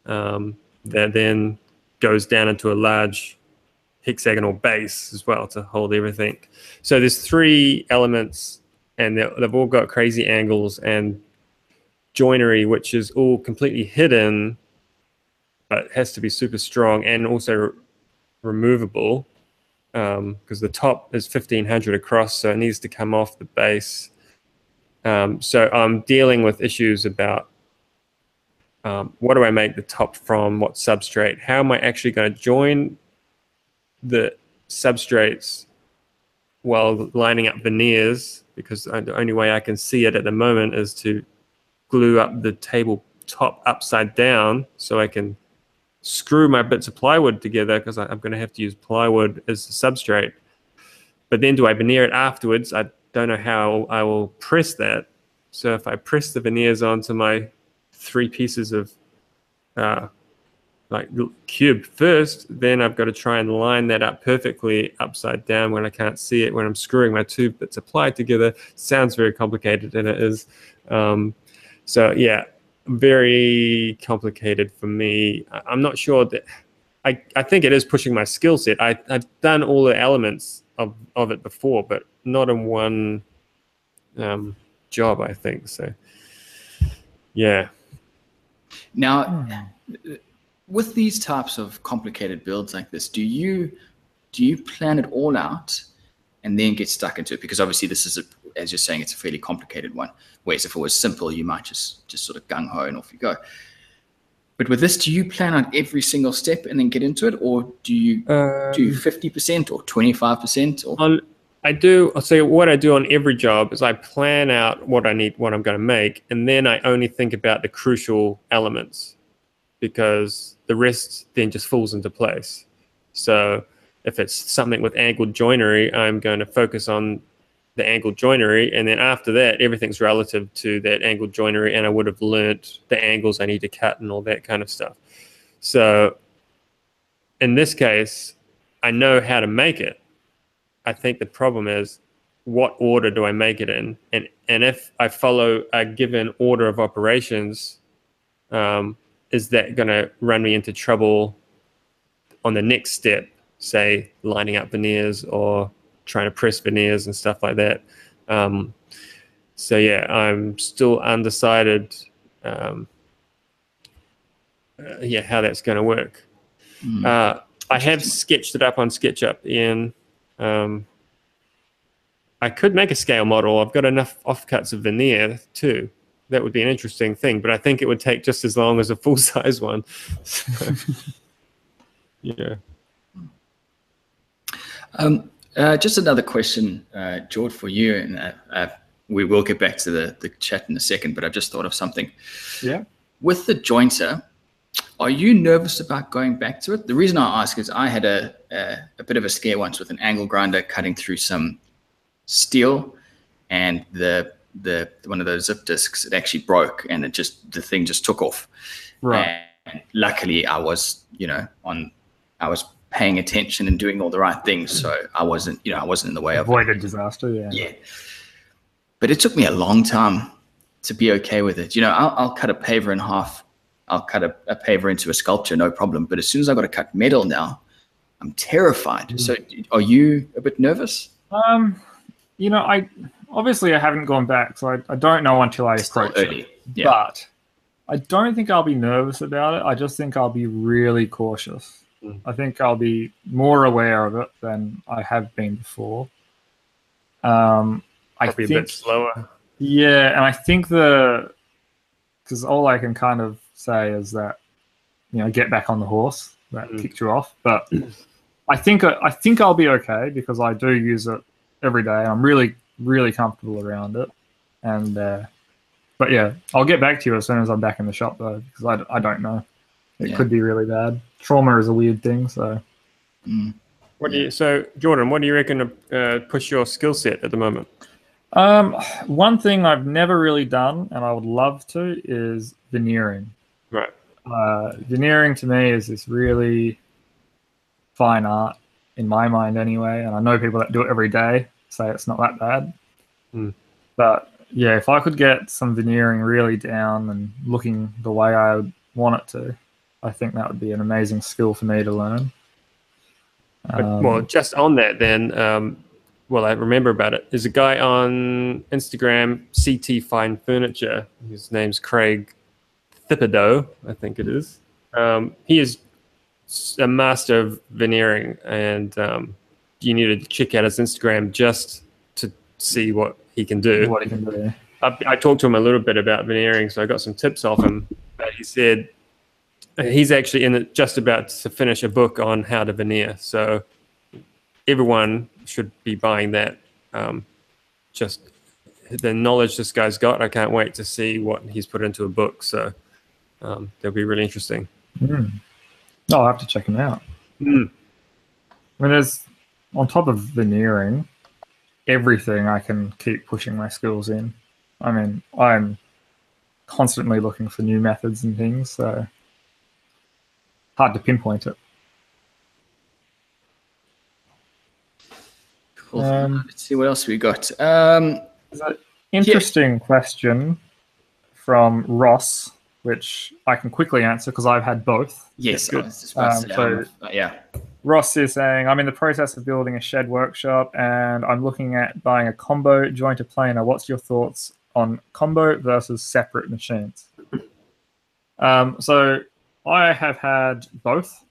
um, that then goes down into a large hexagonal base as well to hold everything. So there's three elements, and they've all got crazy angles and joinery, which is all completely hidden but has to be super strong and also re- removable because the top is 1500 across, so it needs to come off the base. Um, so I'm dealing with issues about um, what do I make the top from, what substrate, how am I actually going to join the substrates while lining up veneers because the only way I can see it at the moment is to glue up the table top upside down so I can screw my bits of plywood together because I'm going to have to use plywood as the substrate. But then do I veneer it afterwards? I don't know how I will press that. So if I press the veneers onto my three pieces of uh, like cube first, then I've got to try and line that up perfectly upside down when I can't see it when I'm screwing my two bits of ply together. Sounds very complicated, and it is. Um, so yeah, very complicated for me. I- I'm not sure that I, I think it is pushing my skill set. I, I've done all the elements of, of it before, but not in one um, job, I think. So, yeah. Now, with these types of complicated builds like this, do you do you plan it all out and then get stuck into it? Because obviously, this is a, as you're saying, it's a fairly complicated one. Whereas if it was simple, you might just just sort of gung ho and off you go. But with this, do you plan out every single step and then get into it, or do you um, do fifty percent or twenty five percent? Or I do I'll say what I do on every job is I plan out what I need what I'm going to make and then I only think about the crucial elements because the rest then just falls into place. So if it's something with angled joinery, I'm going to focus on the angled joinery and then after that everything's relative to that angled joinery and I would have learnt the angles I need to cut and all that kind of stuff. So in this case, I know how to make it. I think the problem is what order do I make it in? And and if I follow a given order of operations, um, is that going to run me into trouble on the next step? Say lining up veneers or trying to press veneers and stuff like that. Um, so yeah, I'm still undecided. Um, uh, yeah, how that's going to work. Hmm. Uh, I have sketched it up on SketchUp in. Um, I could make a scale model. I've got enough offcuts of veneer too, that would be an interesting thing. But I think it would take just as long as a full size one. So, yeah. Um, uh, just another question, uh, George, for you, and uh, uh, we will get back to the, the chat in a second. But I've just thought of something. Yeah. With the jointer, are you nervous about going back to it? The reason I ask is I had a, a, a bit of a scare once with an angle grinder cutting through some steel, and the the one of those zip discs it actually broke, and it just the thing just took off. Right. And luckily, I was you know on I was paying attention and doing all the right things, so I wasn't you know I wasn't in the way of. Avoided disaster. Yeah. Yeah. But it took me a long time to be okay with it. You know, I'll, I'll cut a paver in half. I'll cut a, a paver into a sculpture, no problem. But as soon as I got to cut metal now, I'm terrified. So are you a bit nervous? Um, you know, I obviously I haven't gone back, so I, I don't know until I approach it. Yeah. But I don't think I'll be nervous about it. I just think I'll be really cautious. Mm. I think I'll be more aware of it than I have been before. Um, I Probably a bit slower. yeah, and I think the because all I can kind of say is that you know get back on the horse that Mm. kicked you off, but I think I think I'll be okay because I do use it every day. I'm really really comfortable around it, and uh, but yeah, I'll get back to you as soon as I'm back in the shop though because I, I don't know. It Yeah. could be really bad. Trauma is a weird thing, so Mm. What do you, so, Jordan, what do you reckon to uh, push your skill set at the moment? um, one thing I've never really done and I would love to is veneering. Right. uh, veneering to me is this really fine art in my mind anyway and i know people that do it every day say it's not that bad Hmm. but yeah if i could get some veneering really down and looking the way i would want it to i think that would be an amazing skill for me to learn Um, well, just on that, then, um, well, I remember about it. There's a guy on Instagram, CT Fine Furniture. His name's Craig Thibodeau, I think it is. Um, he is a master of veneering, and um, you need to check out his Instagram just to see what he can do. what he can do I, I talked to him a little bit about veneering, so I got some tips off him. But he said he's actually in it, just about to finish a book on how to veneer. So everyone should be buying that. Um, just the knowledge this guy's got, I can't wait to see what he's put into a book. So um, that'll be really interesting. Hmm. i'll have to check him out Mm. I mean, there's on top of veneering, everything I can keep pushing my skills in. I mean, I'm constantly looking for new methods and things, so hard to pinpoint it. Cool. Um, Let's see what else we got. Um, There's an interesting question from Ross, which I can quickly answer because I've had both. yes, good. was just about to Um, so- yeah. Ross is saying, I'm in the process of building a shed workshop and I'm looking at buying a combo jointer planer. What's your thoughts on combo versus separate machines? Um, so I have had both.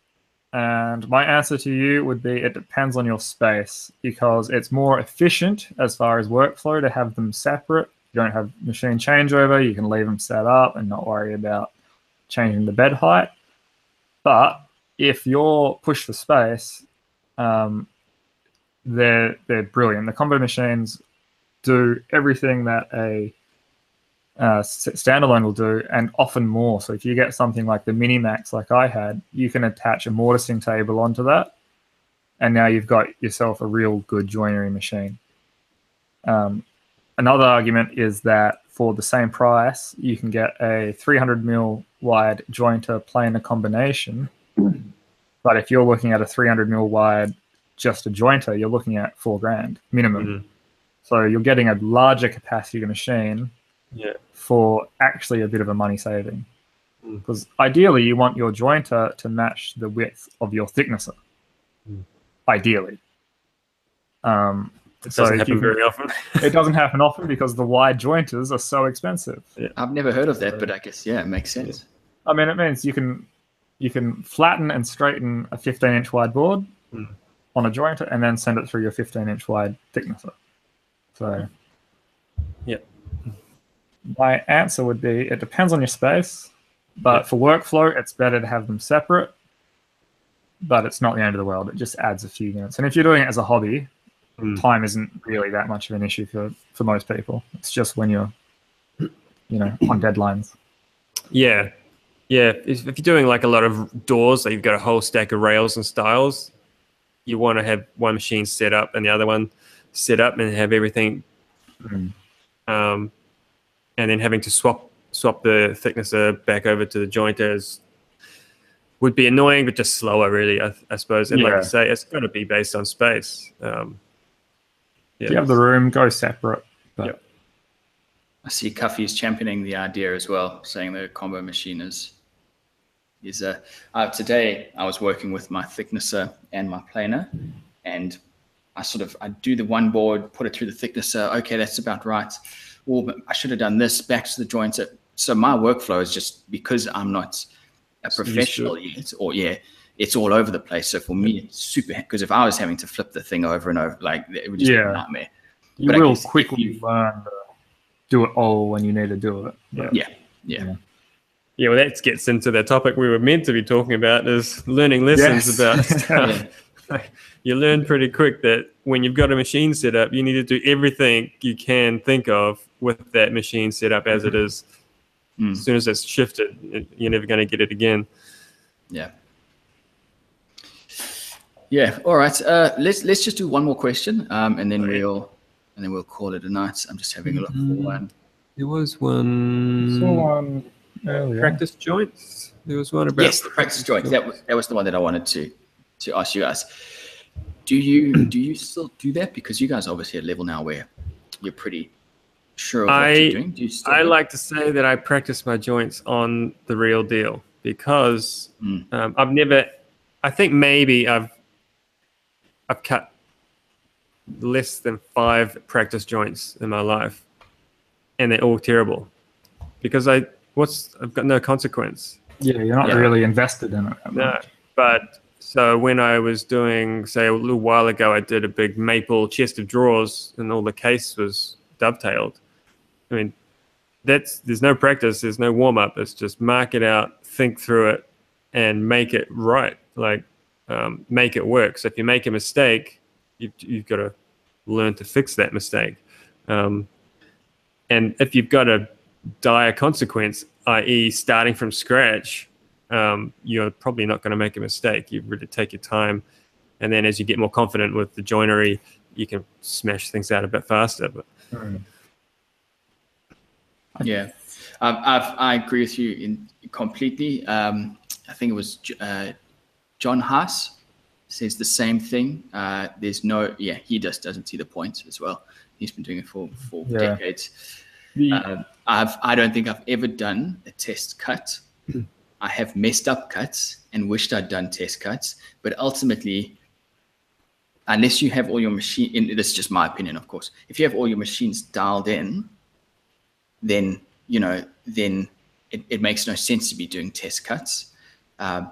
And my answer to you would be it depends on your space because it's more efficient as far as workflow to have them separate. You don't have machine changeover, you can leave them set up and not worry about changing the bed height. But if you're pushed for space, um, they're they're brilliant. The combo machines do everything that a uh, standalone will do, and often more. So if you get something like the Minimax, like I had, you can attach a mortising table onto that, and now you've got yourself a real good joinery machine. Um, another argument is that for the same price, you can get a 300 mil wide jointer planer combination. But if you're looking at a 300 mil wide just a jointer, you're looking at four grand minimum. Mhm. So you're getting a larger capacity machine Yeah. for actually a bit of a money saving. Mm. Because ideally, you want your jointer to match the width of your thicknesser. Mm. Ideally. Um, It So doesn't if happen can- very often. it doesn't happen often because the wide jointers are so expensive. I've never heard of that, but I guess, yeah, it makes sense. I mean, it means you can you can flatten and straighten a 15 inch wide board Mm. on a jointer and then send it through your 15 inch wide thicknesser. So Yeah. My answer would be it depends on your space, but for workflow, it's better to have them separate. But it's not the end of the world. It just adds a few minutes. And if you're doing it as a hobby, Mm. time isn't really that much of an issue for for most people. It's just when you're, you know, on deadlines. Yeah, yeah. If, if you're doing like a lot of doors, like you've got a whole stack of rails and styles, you want to have one machine set up and the other one set up and have everything, Mm. um, and then having to swap swap the thicknesser back over to the jointers would be annoying, but just slower, really. I, I suppose. And like I say, it's got to be based on space. Um, yeah. If you have the room, go separate. But Yep. I see Cuffy is championing the idea as well, saying the combo machine is is a. Uh, today I was working with my thicknesser and my planer, and I sort of I do the one board, put it through the thicknesser. Okay, that's about right. Oh, well, I should have done this back to the joints. So my workflow is just because I'm not a used professional yet, or yeah, it's all over the place. So for me, it's super. Because if I was having to flip the thing over and over, like it would just be Yeah. a nightmare. you But will quickly you- learn to do it all when you need to do it. But Yeah, yeah. Yeah, well, that gets into the topic we were meant to be talking about is learning lessons Yes. about stuff. you learn pretty quick that when you've got a machine set up, you need to do everything you can think of with that machine set up as it is. Mm. As soon as it's shifted, it- you're never going to get it again. Yeah. Yeah. All right. Uh, let's let's just do one more question, um, and then Okay. we'll and then we'll call it a night. I'm just having a look Mhm. for one. There was one saw one earlier. practice joints. There was one about Yes, the practice joints. That was that was the one that I wanted to to ask you guys. Do you do you still do that because you guys are obviously at a level now where you're pretty sure of what I- you're doing? Do you still I do it? like to say that I practice my joints on the real deal because Mm. um, I've never. I think maybe I've I've cut less than five practice joints in my life, and they're all terrible because I what's I've got no consequence. Yeah, you're not Yeah. really invested in it. that No, much. but so when I was doing, say, a little while ago, I did a big maple chest of drawers, and all the case was dovetailed. I mean, that's there's no practice, there's no warm up. It's just mark it out, think through it, and make it right. Like um, make it work. So if you make a mistake, you've, you've got to learn to fix that mistake. Um, and if you've got a dire consequence, i.e., starting from scratch, um, you're probably not going to make a mistake. You really take your time, and then as you get more confident with the joinery, you can smash things out a bit faster. But Mm. Yeah, I've, I've, I agree with you in completely. Um, I think it was uh, John Haas says the same thing. Uh, there's no, yeah, he just doesn't see the point as well. He's been doing it for for Yeah. decades. The- Um, I've I don't think I've ever done a test cut. I have messed up cuts and wished I'd done test cuts, but ultimately, unless you have all your machine, and this is just my opinion, of course. If you have all your machines dialed in, then you know then it, it makes no sense to be doing test cuts, um,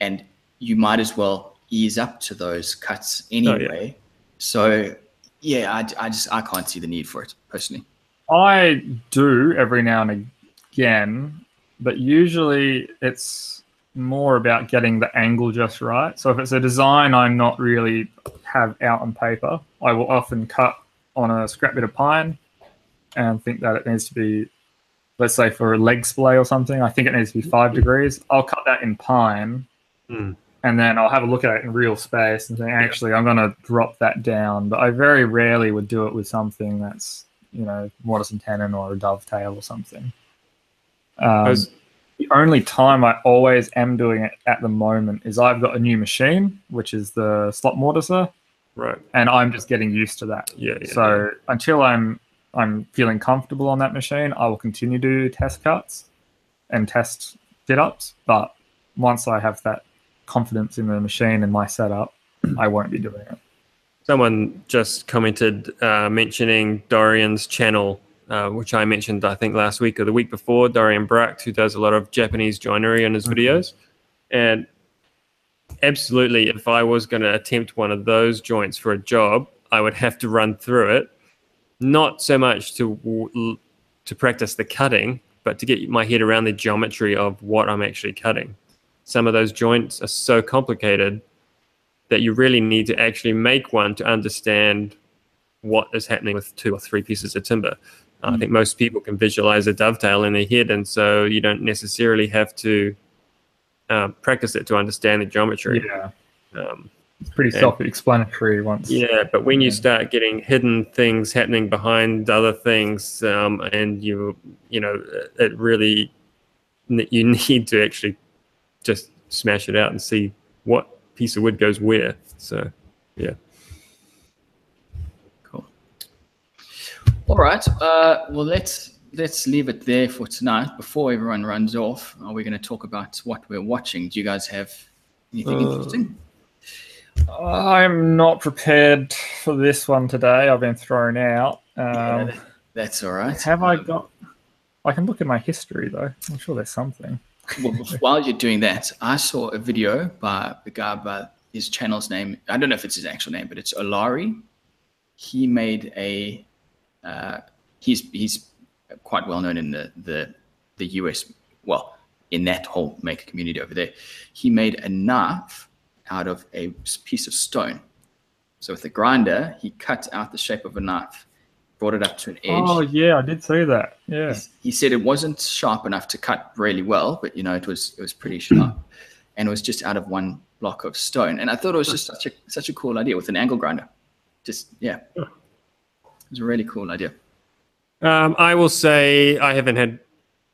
and you might as well ease up to those cuts anyway. So yeah, I, I just I can't see the need for it personally. I do every now and again, but usually it's more about getting the angle just right. So if it's a design I'm not really have out on paper, I will often cut on a scrap bit of pine and think that it needs to be, let's say for a leg splay or something, I think it needs to be five degrees. I'll cut that in pine Hmm. and then I'll have a look at it in real space and think, actually, I'm going to drop that down. But I very rarely would do it with something that's, you know, mortise and tenon or a dovetail or something. Um, the only time I always am doing it at the moment is I've got a new machine, which is the slot mortiser, right, and I'm just getting used to that. yeah, yeah. so until I'm I'm feeling comfortable on that machine, I will continue to do test cuts and test fit ups. But once I have that confidence in the machine and my setup, I won't be doing it. Someone just commented uh, mentioning Dorian's channel, uh, which I mentioned, I think, last week or the week before. Dorian Bracht, who does a lot of Japanese joinery in his Mhm. videos. And absolutely, if I was going to attempt one of those joints for a job, I would have to run through it. Not so much to to practice the cutting, but to get my head around the geometry of what I'm actually cutting. Some of those joints are so complicated that you really need to actually make one to understand what is happening with two or three pieces of timber. Uh, I think most people can visualize a dovetail in their head, and so you don't necessarily have to uh, practice it to understand the geometry. Yeah, Um, it's pretty And- self-explanatory once. yeah, but when you start getting hidden things happening behind other things, um, and you, you know, it really, you need to actually just smash it out and see what piece of wood goes where. So, yeah. All right. Uh, well, let's let's leave it there for tonight. Before everyone runs off, are we going to talk about what we're watching? Do you guys have anything Uh, interesting? I'm not prepared for this one today. I've been thrown out. Um, Yeah, that's all right. have I Um, got? I can look at my history though. I'm sure there's something. well, while you're doing that, I saw a video by the guy by his channel's name. I don't know if it's his actual name, but it's Olari. He made a. Uh, he's he's quite well known in the the the US. Well, in that whole maker community over there, he made a knife out of a piece of stone. So with a grinder, he cut out the shape of a knife, brought it up to an edge. Oh yeah, I did see that. Yeah. He's- he said it wasn't sharp enough to cut really well, but you know it was it was pretty sharp, and it was just out of one block of stone. And I thought it was just such a such a cool idea with an angle grinder. Just yeah, it was a really cool idea. Um, I will say I haven't had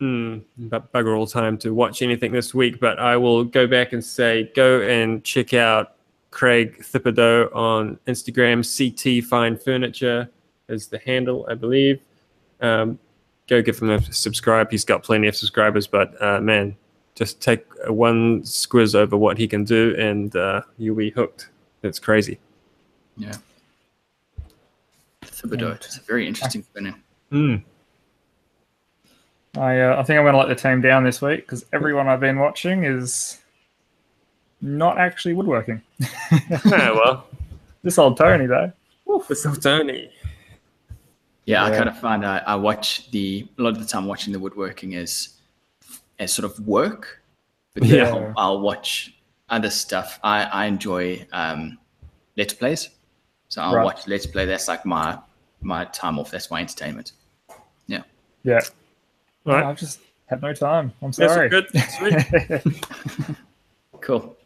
mm, bugger all time to watch anything this week, but I will go back and say go and check out Craig Thibodeau on Instagram. CT Fine Furniture is the handle, I believe. Um, go give him a subscribe. He's got plenty of subscribers, but uh, man, just take one squiz over what he can do, and uh, you'll be hooked. It's crazy. Yeah. Thibodeau. It's a very interesting spinner. Mm. I uh, I think I'm going to let the team down this week because everyone I've been watching is not actually woodworking. Ah, well, This old Tony though. what's old Tony? Yeah, I kind of find I, I watch the a lot of the time watching the woodworking as as sort of work, but then Yeah. I'll, I'll watch other stuff. I, I enjoy um, let's plays, so I'll Right. watch let's play. That's like my my time off. That's my entertainment. Yeah, Yeah. All right. I've just had no time. I'm sorry. That's sorry. good. Sweet. cool.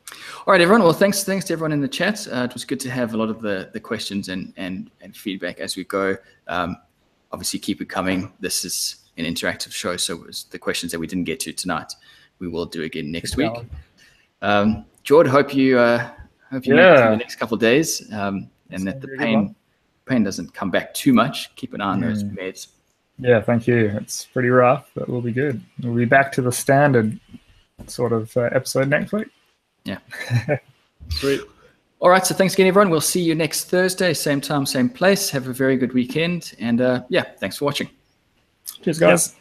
All right, everyone. Well, thanks thanks to everyone in the chat. Uh, it was good to have a lot of the the questions and and and feedback as we go. Um, obviously, keep it coming. This is an interactive show, so it was the questions that we didn't get to tonight, we will do again next Keep week. Um, Jord, hope you uh, hope you make it through Yeah. the next couple of days, um, and that the like a good pain one. Pain doesn't come back too much. Keep an eye on those Mm. meds. Yeah, thank you. It's pretty rough, but we'll be good. We'll be back to the standard sort of uh, episode next week. Yeah. Sweet. All right, so thanks again, everyone. We'll see you next Thursday, same time, same place. Have a very good weekend, and uh, yeah, thanks for watching. Cheers, guys.